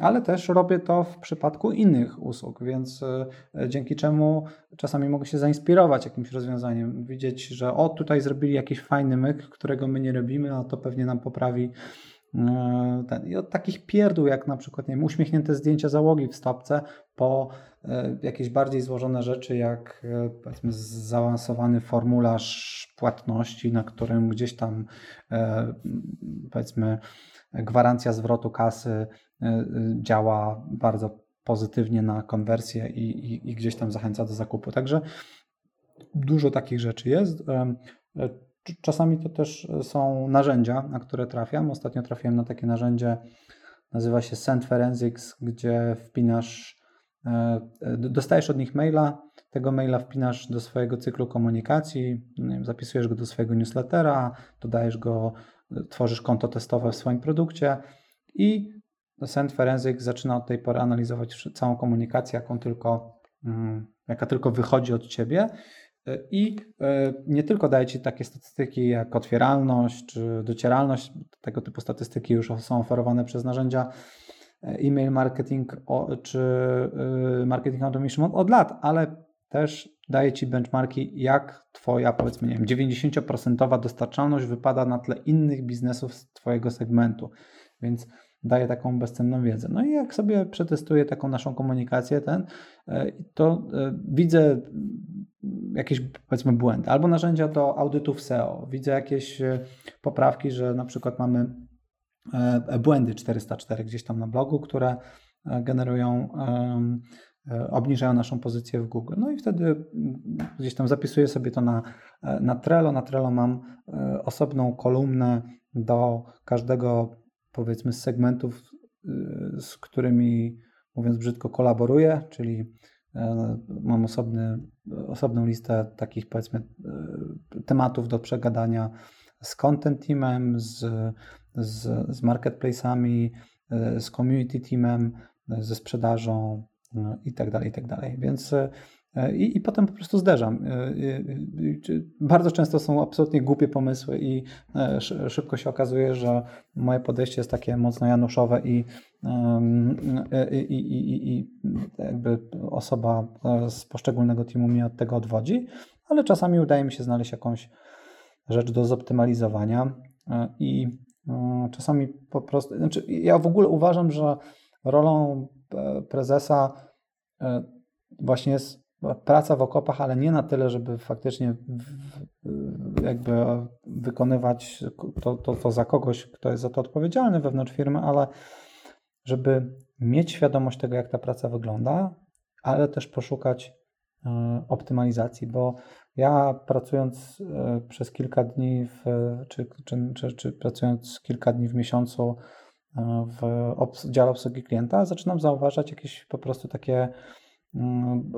Speaker 2: ale też robię to w przypadku innych usług, więc dzięki czemu czasami mogę się zainspirować jakimś rozwiązaniem, widzieć, że o tutaj zrobili jakiś fajny myk, którego my nie robimy, a to pewnie nam poprawi E, ten. I od takich pierdół, jak na przykład nie wiem, uśmiechnięte zdjęcia załogi w stopce, po e, jakieś bardziej złożone rzeczy, jak e, powiedzmy zaawansowany formularz płatności, na którym gdzieś tam powiedzmy gwarancja zwrotu kasy działa bardzo pozytywnie na konwersję i, i, i gdzieś tam zachęca do zakupu. Także dużo takich rzeczy jest. Czasami to też są narzędzia, na które trafiam. Ostatnio trafiłem na takie narzędzie, nazywa się Send Forensics, gdzie wpinasz, e, dostajesz od nich maila, tego maila wpinasz do swojego cyklu komunikacji, zapisujesz go do swojego newslettera, dodajesz go, tworzysz konto testowe w swoim produkcie i Send Forensics zaczyna od tej pory analizować całą komunikację, jaką tylko, mm, jaka tylko wychodzi od ciebie. I e, nie tylko daje Ci takie statystyki jak otwieralność czy docieralność, tego typu statystyki już są oferowane przez narzędzia e, e-mail marketing czy e, marketing automation od lat, ale też daje Ci benchmarki, jak Twoja, powiedzmy, nie wiem, 90% dostarczalność wypada na tle innych biznesów z Twojego segmentu. Więc daje taką bezcenną wiedzę. No i jak sobie przetestuję taką naszą komunikację, ten, to widzę jakieś powiedzmy błędy, albo narzędzia do audytów SEO. Widzę jakieś e, poprawki, że na przykład mamy e, błędy 404 gdzieś tam na blogu, które e, generują, obniżają naszą pozycję w Google. No i wtedy gdzieś tam zapisuję sobie to na, na Trello. Na Trello mam osobną kolumnę do każdego powiedzmy z segmentów, z którymi mówiąc brzydko kolaboruję, czyli mam osobny osobną listę takich powiedzmy e, tematów do przegadania z content teamem, z, z, z e, z community teamem, e, ze sprzedażą i tak dalej, i tak dalej. Więc i, I potem po prostu zderzam. Bardzo często są absolutnie głupie pomysły i szybko się okazuje, że moje podejście jest takie mocno januszowe i, i, i, i jakby osoba z poszczególnego teamu mnie od tego odwodzi, ale czasami udaje mi się znaleźć jakąś rzecz do zoptymalizowania i czasami po prostu, znaczy ja w ogóle uważam, że rolą prezesa właśnie jest praca w okopach, ale nie na tyle, żeby faktycznie jakby wykonywać to, to, to za kogoś, kto jest za to odpowiedzialny wewnątrz firmy, ale żeby mieć świadomość tego, jak ta praca wygląda, ale też poszukać e, optymalizacji, bo ja pracując e, przez kilka dni, w, czy, czy, czy, czy pracując kilka dni w miesiącu e, w dziale obsługi klienta, zaczynam zauważać jakieś po prostu takie Mm,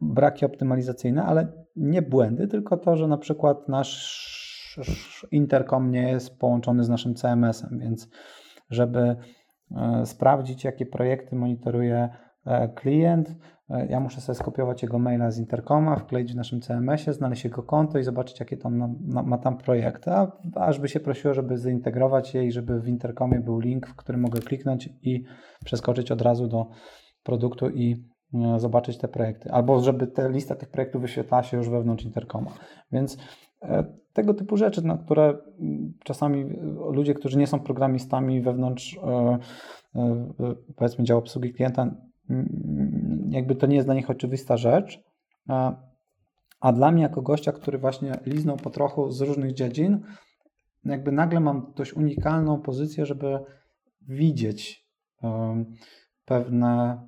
Speaker 2: braki optymalizacyjne, ale nie błędy, tylko to, że na przykład nasz interkom nie jest połączony z naszym CMS-em, więc żeby e, sprawdzić, jakie projekty monitoruje klient, ja muszę sobie skopiować jego maila z interkoma, wkleić w naszym CMS-ie, znaleźć jego konto i zobaczyć, jakie to ma tam projekty, a aż by się prosiło, żeby zintegrować je i żeby w interkomie był link, w którym mogę kliknąć i przeskoczyć od razu do produktu i E, zobaczyć te projekty, albo żeby ta lista tych projektów wyświetlała się już wewnątrz Interkoma. Więc e, tego typu rzeczy, na które czasami ludzie, którzy nie są programistami wewnątrz e, powiedzmy działu obsługi klienta, jakby to nie jest dla nich oczywista rzecz, a dla mnie jako gościa, który właśnie liznął po trochu z różnych dziedzin, jakby nagle mam dość unikalną pozycję, żeby widzieć pewne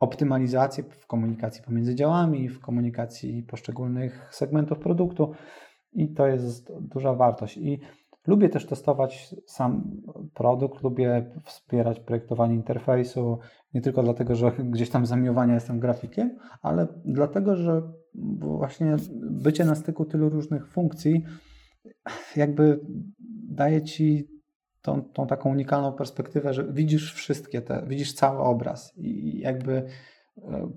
Speaker 2: optymalizację w komunikacji pomiędzy działami, w komunikacji poszczególnych segmentów produktu i to jest duża wartość. I lubię też testować sam produkt, lubię wspierać projektowanie interfejsu, nie tylko dlatego, że gdzieś tam zamiłowania jestem grafikiem, ale dlatego, że właśnie bycie na styku tylu różnych funkcji jakby daje ci tą, tą taką unikalną perspektywę, że widzisz wszystkie te, widzisz cały obraz i jakby e, e,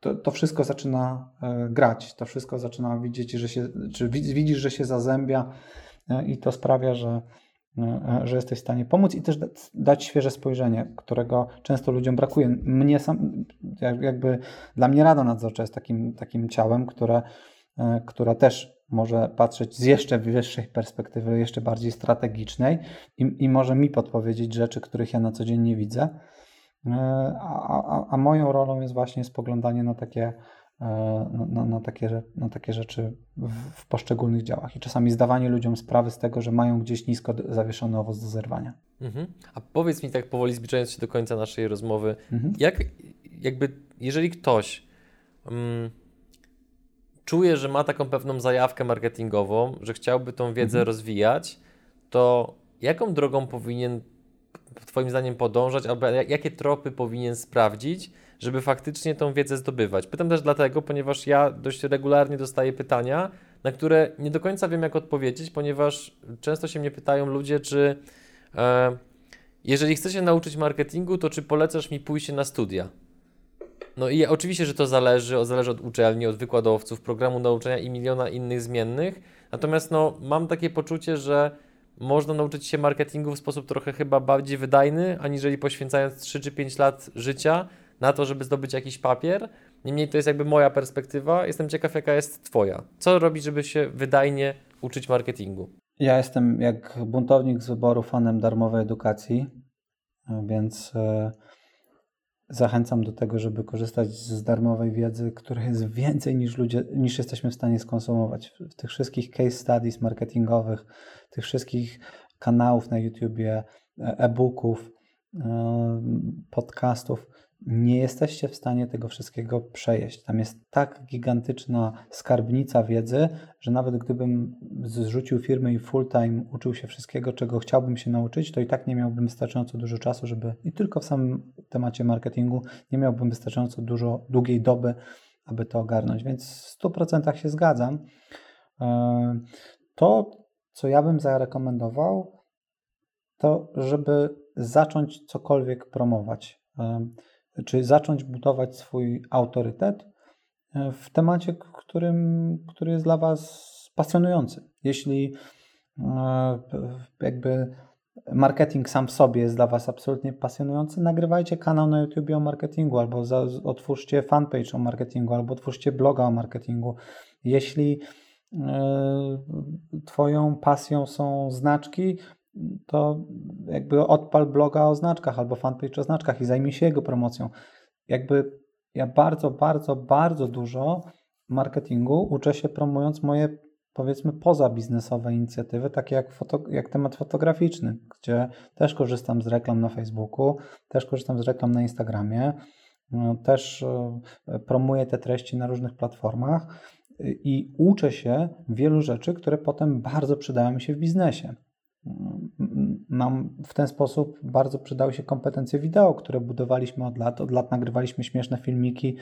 Speaker 2: to, to, wszystko zaczyna e, grać, to wszystko zaczyna widzieć, że się, czy widzisz, że się zazębia i to sprawia, że że jesteś w stanie pomóc i też dać świeże spojrzenie, którego często ludziom brakuje. Mnie sam, jakby dla mnie Rada Nadzorcza jest takim, takim ciałem, które, które też może patrzeć z jeszcze wyższej perspektywy, jeszcze bardziej strategicznej i, i może mi podpowiedzieć rzeczy, których ja na co dzień nie widzę. E, a, a, a moją rolą jest właśnie spoglądanie na takie, e, na, na, takie, na takie rzeczy w, w, poszczególnych działach i czasami zdawanie ludziom sprawy z tego, że mają gdzieś nisko zawieszony owoc do zerwania. Mhm.
Speaker 1: A powiedz mi tak powoli, zbliżając się do końca naszej rozmowy, mhm. jak jakby, jeżeli ktoś um, czuje, że ma taką pewną zajawkę marketingową, że chciałby tą wiedzę mhm. rozwijać, to jaką drogą powinien Twoim zdaniem podążać, albo jakie tropy powinien sprawdzić, żeby faktycznie tą wiedzę zdobywać? Pytam też dlatego, ponieważ ja dość regularnie dostaję pytania, na które nie do końca wiem, jak odpowiedzieć, ponieważ często się mnie pytają ludzie, czy e, jeżeli chcę się nauczyć marketingu, to czy polecasz mi pójście na studia? No i oczywiście, że to zależy, zależy od uczelni, od wykładowców, programu nauczania i miliona innych zmiennych. Natomiast no, mam takie poczucie, że można nauczyć się marketingu w sposób trochę chyba bardziej wydajny, aniżeli poświęcając 3 czy 5 lat życia na to, żeby zdobyć jakiś papier. Niemniej to jest jakby moja perspektywa. Jestem ciekaw, jaka jest Twoja. Co robić, żeby się wydajnie uczyć marketingu?
Speaker 2: Ja jestem jak buntownik z wyboru fanem darmowej edukacji, więc e, zachęcam do tego, żeby korzystać z darmowej wiedzy, która jest więcej niż ludzie, niż jesteśmy w stanie skonsumować. W tych wszystkich case studies marketingowych, tych wszystkich kanałów na YouTubie, e-booków, e, podcastów, nie jesteście w stanie tego wszystkiego przejeść. Tam jest tak gigantyczna skarbnica wiedzy, że nawet gdybym zrzucił firmę i full time uczył się wszystkiego, czego chciałbym się nauczyć, to i tak nie miałbym wystarczająco dużo czasu, żeby i tylko w samym temacie marketingu nie miałbym wystarczająco dużo długiej doby, aby to ogarnąć. Więc w 100% się zgadzam. E, to, co ja bym zarekomendował, to żeby zacząć cokolwiek promować. Czy zacząć budować swój autorytet e, w temacie, którym, który jest dla Was pasjonujący. Jeśli e, jakby marketing sam w sobie jest dla Was absolutnie pasjonujący, nagrywajcie kanał na YouTube o marketingu, albo otwórzcie fanpage o marketingu, albo otwórzcie bloga o marketingu. Jeśli e, Twoją pasją są znaczki, to jakby odpal bloga o znaczkach albo fanpage o znaczkach i zajmij się jego promocją. Jakby ja bardzo, bardzo, bardzo dużo marketingu uczę się promując moje powiedzmy pozabiznesowe inicjatywy, takie jak, foto, jak temat fotograficzny, gdzie też korzystam z reklam na Facebooku, też korzystam z reklam na Instagramie, no, też e, promuję te treści na różnych platformach i uczę się wielu rzeczy, które potem bardzo przydają mi się w biznesie nam w ten sposób bardzo przydały się kompetencje wideo, które budowaliśmy od lat. Od lat nagrywaliśmy śmieszne filmiki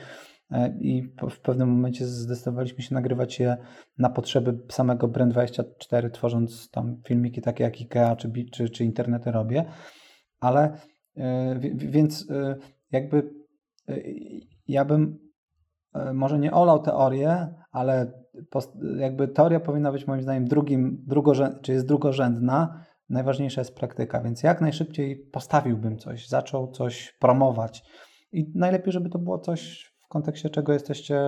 Speaker 2: e, i w pewnym momencie zdecydowaliśmy się nagrywać je na potrzeby samego Brand24, tworząc tam filmiki takie jak IKEA czy, czy, czy robię. Ale e, więc e, jakby ja bym może nie olał teorię, ale jakby teoria powinna być moim zdaniem drugim, czy jest drugorzędna. Najważniejsza jest praktyka, więc jak najszybciej postawiłbym coś, zaczął coś promować. I najlepiej, żeby to było coś w kontekście czego jesteście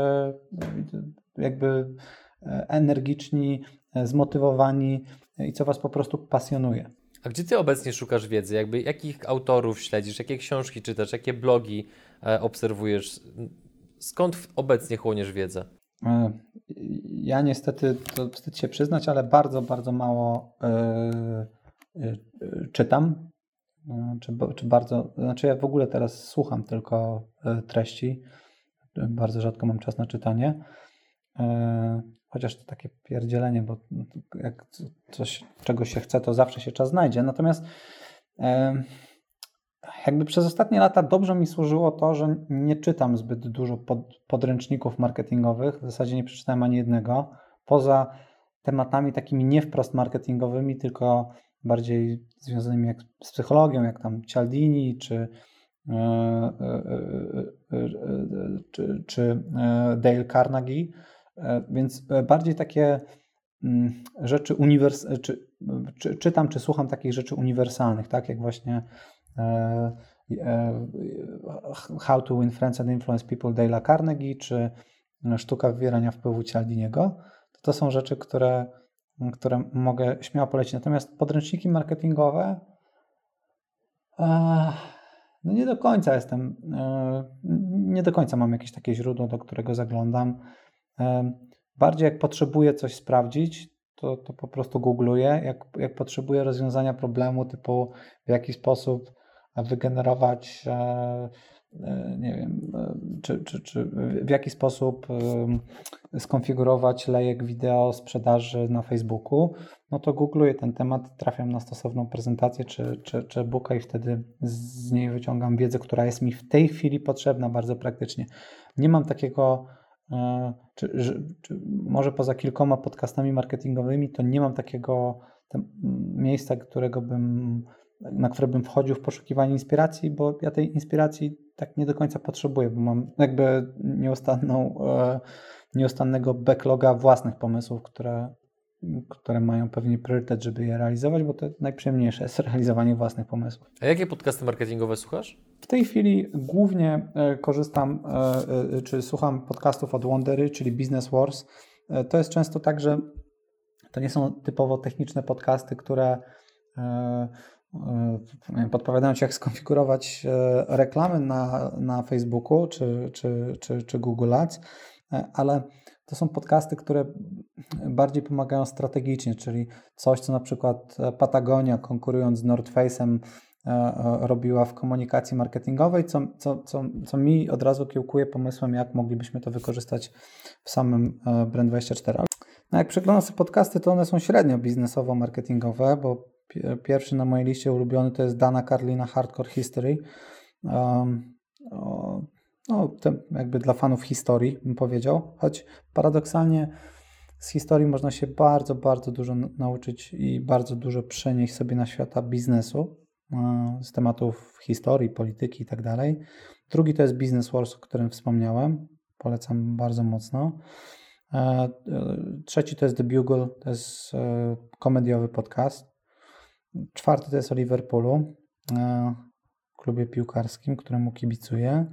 Speaker 2: jakby e, energiczni, e, zmotywowani i co Was po prostu pasjonuje.
Speaker 1: A gdzie Ty obecnie szukasz wiedzy? Jakby jakich autorów śledzisz, jakie książki czytasz, jakie blogi e, obserwujesz? Skąd obecnie chłoniesz wiedzę?
Speaker 2: E, ja niestety, to wstyd się przyznać, ale bardzo, bardzo mało yy, yy, czytam. Czy, czy bardzo, znaczy ja w ogóle teraz słucham tylko treści. Bardzo rzadko mam czas na czytanie. Chociaż to takie pierdzielenie, bo jak coś, czegoś się chce, to zawsze się czas znajdzie. Natomiast jakby przez ostatnie lata dobrze mi służyło to, że nie czytam zbyt dużo pod, podręczników marketingowych, w zasadzie nie przeczytałem ani jednego, poza tematami takimi nie wprost marketingowymi, tylko bardziej związanymi jak z psychologią, jak tam Cialdini czy, e, e, e, czy, czy Dale Carnegie, więc bardziej takie mm, rzeczy uniwersalnych, czy, czy, czytam, czy słucham takich rzeczy uniwersalnych, tak? Jak właśnie e, e, How to Win Friends and Influence People Dale'a Carnegie, czy Sztuka wywierania wpływu Cialdiniego. To, są rzeczy, które, które mogę śmiało polecić. Natomiast podręczniki marketingowe no nie do końca jestem, nie do końca mam jakieś takie źródło, do którego zaglądam. Bardziej jak potrzebuję coś sprawdzić, to, to po prostu googluję. Jak, jak potrzebuję rozwiązania problemu, typu w jaki sposób wygenerować, e, e, nie wiem, e, czy, czy, czy w jaki sposób skonfigurować lejek wideo sprzedaży na Facebooku, no to googluję ten temat, trafiam na stosowną prezentację czy, czy, czy booka i wtedy z niej wyciągam wiedzę, która jest mi w tej chwili potrzebna bardzo praktycznie. Nie mam takiego czy, czy, może poza kilkoma podcastami marketingowymi, to nie mam takiego miejsca, którego bym, na które bym wchodził w poszukiwanie inspiracji, bo ja tej inspiracji tak nie do końca potrzebuję, bo mam jakby nieustanną, e, nieustannego backloga własnych pomysłów, które, które mają pewnie priorytet, żeby je realizować, bo to najprzyjemniejsze jest realizowanie własnych pomysłów.
Speaker 1: A jakie podcasty marketingowe słuchasz?
Speaker 2: W tej chwili głównie e, korzystam e, czy słucham podcastów od Wondery, czyli Business Wars. To jest często tak, że to nie są typowo techniczne podcasty, które podpowiadają Ci, jak skonfigurować reklamy na, na Facebooku czy, czy, czy, czy Google Ads, ale to są podcasty, które bardziej pomagają strategicznie, czyli coś, co na przykład Patagonia konkurując z North Face'em E, e, robiła w komunikacji marketingowej, co, co, co, co mi od razu kiełkuje pomysłem, jak moglibyśmy to wykorzystać w samym e, Brand24. No jak przeglądam sobie podcasty, to one są średnio biznesowo-marketingowe, bo pierwszy na mojej liście ulubiony to jest Dana Carlina Hardcore History. Um, no, jakby dla fanów historii bym powiedział, choć paradoksalnie z historii można się bardzo, bardzo dużo nauczyć i bardzo dużo przenieść sobie na świata biznesu z tematów historii, polityki i tak. Drugi to jest Business Wars, o którym wspomniałem. Polecam bardzo mocno. E, e, trzeci to jest The Bugle, to jest e, komediowy podcast. Czwarty to jest o Liverpoolu, klubie piłkarskim, któremu kibicuję.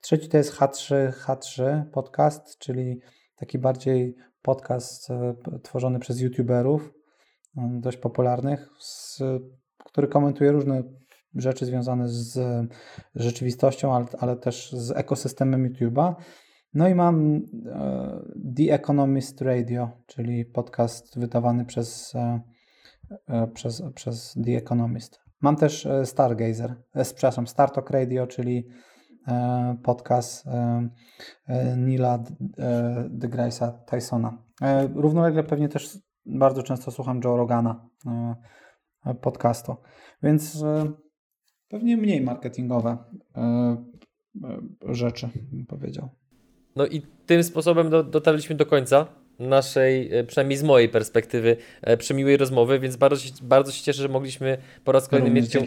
Speaker 2: Trzeci to jest H3, H3 podcast, czyli taki bardziej podcast tworzony przez youtuberów, dość popularnych, z który komentuje różne rzeczy związane z rzeczywistością, ale, ale też z ekosystemem YouTube'a. No i mam e, The Economist Radio, czyli podcast wydawany przez, e, e, przez, przez The Economist. Mam też Stargazer, przepraszam, Startalk Radio, czyli podcast Nila deGrace'a Tysona. Równolegle pewnie też bardzo często słucham Joe Rogana podcastu. Więc e, pewnie mniej marketingowe e, e, rzeczy, bym powiedział.
Speaker 1: No i tym sposobem dotarliśmy do końca naszej, przynajmniej z mojej perspektywy, przemiłej rozmowy, więc bardzo się, bardzo się cieszę, że mogliśmy po raz kolejny mieć cię,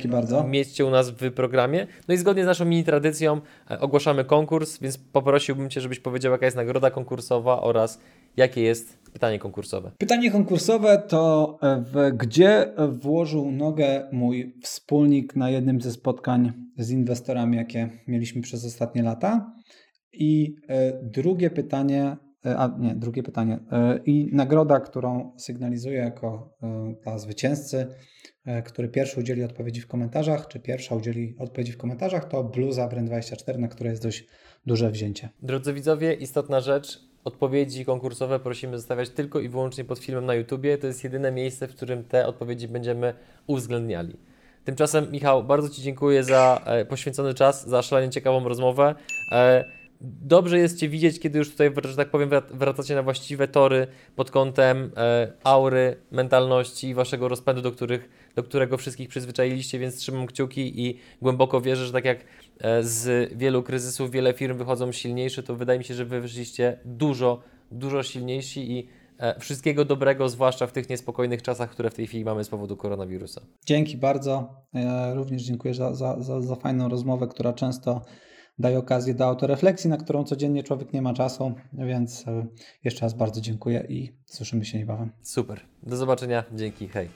Speaker 1: mieć cię u nas w programie. No i zgodnie z naszą mini tradycją ogłaszamy konkurs, więc poprosiłbym Cię, żebyś powiedział, jaka jest nagroda konkursowa oraz jakie jest Pytanie konkursowe.
Speaker 2: Pytanie konkursowe to e, w, gdzie włożył nogę mój wspólnik na jednym ze spotkań z inwestorami, jakie mieliśmy przez ostatnie lata. I e, drugie pytanie, e, a nie, drugie pytanie. I nagroda, którą sygnalizuję jako dla zwycięzcy, który pierwszy udzieli odpowiedzi w komentarzach, czy pierwsza udzieli odpowiedzi w komentarzach, to bluza Brand24, na które jest dość duże wzięcie.
Speaker 1: Drodzy widzowie, istotna rzecz Odpowiedzi konkursowe prosimy zostawiać tylko i wyłącznie pod filmem na YouTubie. To jest jedyne miejsce, w którym te odpowiedzi będziemy uwzględniali. Tymczasem, Michał, bardzo Ci dziękuję za e, poświęcony czas, za szalenie ciekawą rozmowę. E, dobrze jest Cię widzieć, kiedy już tutaj, że tak powiem, wracacie na właściwe tory pod kątem e, aury, mentalności i Waszego rozpędu, do, których, do którego wszystkich przyzwyczailiście, więc trzymam kciuki i głęboko wierzę, że tak jak E, z wielu kryzysów wiele firm wychodzą silniejsze, to wydaje mi się, że wy wyszliście dużo, dużo silniejsi i e, wszystkiego dobrego, zwłaszcza w tych niespokojnych czasach, które w tej chwili mamy z powodu koronawirusa.
Speaker 2: Dzięki bardzo. Ja również dziękuję za, za, za, za fajną rozmowę, która często daje okazję do autorefleksji, na którą codziennie człowiek nie ma czasu, więc e, jeszcze raz bardzo dziękuję i słyszymy się niebawem.
Speaker 1: Super. Do zobaczenia. Dzięki. Hej.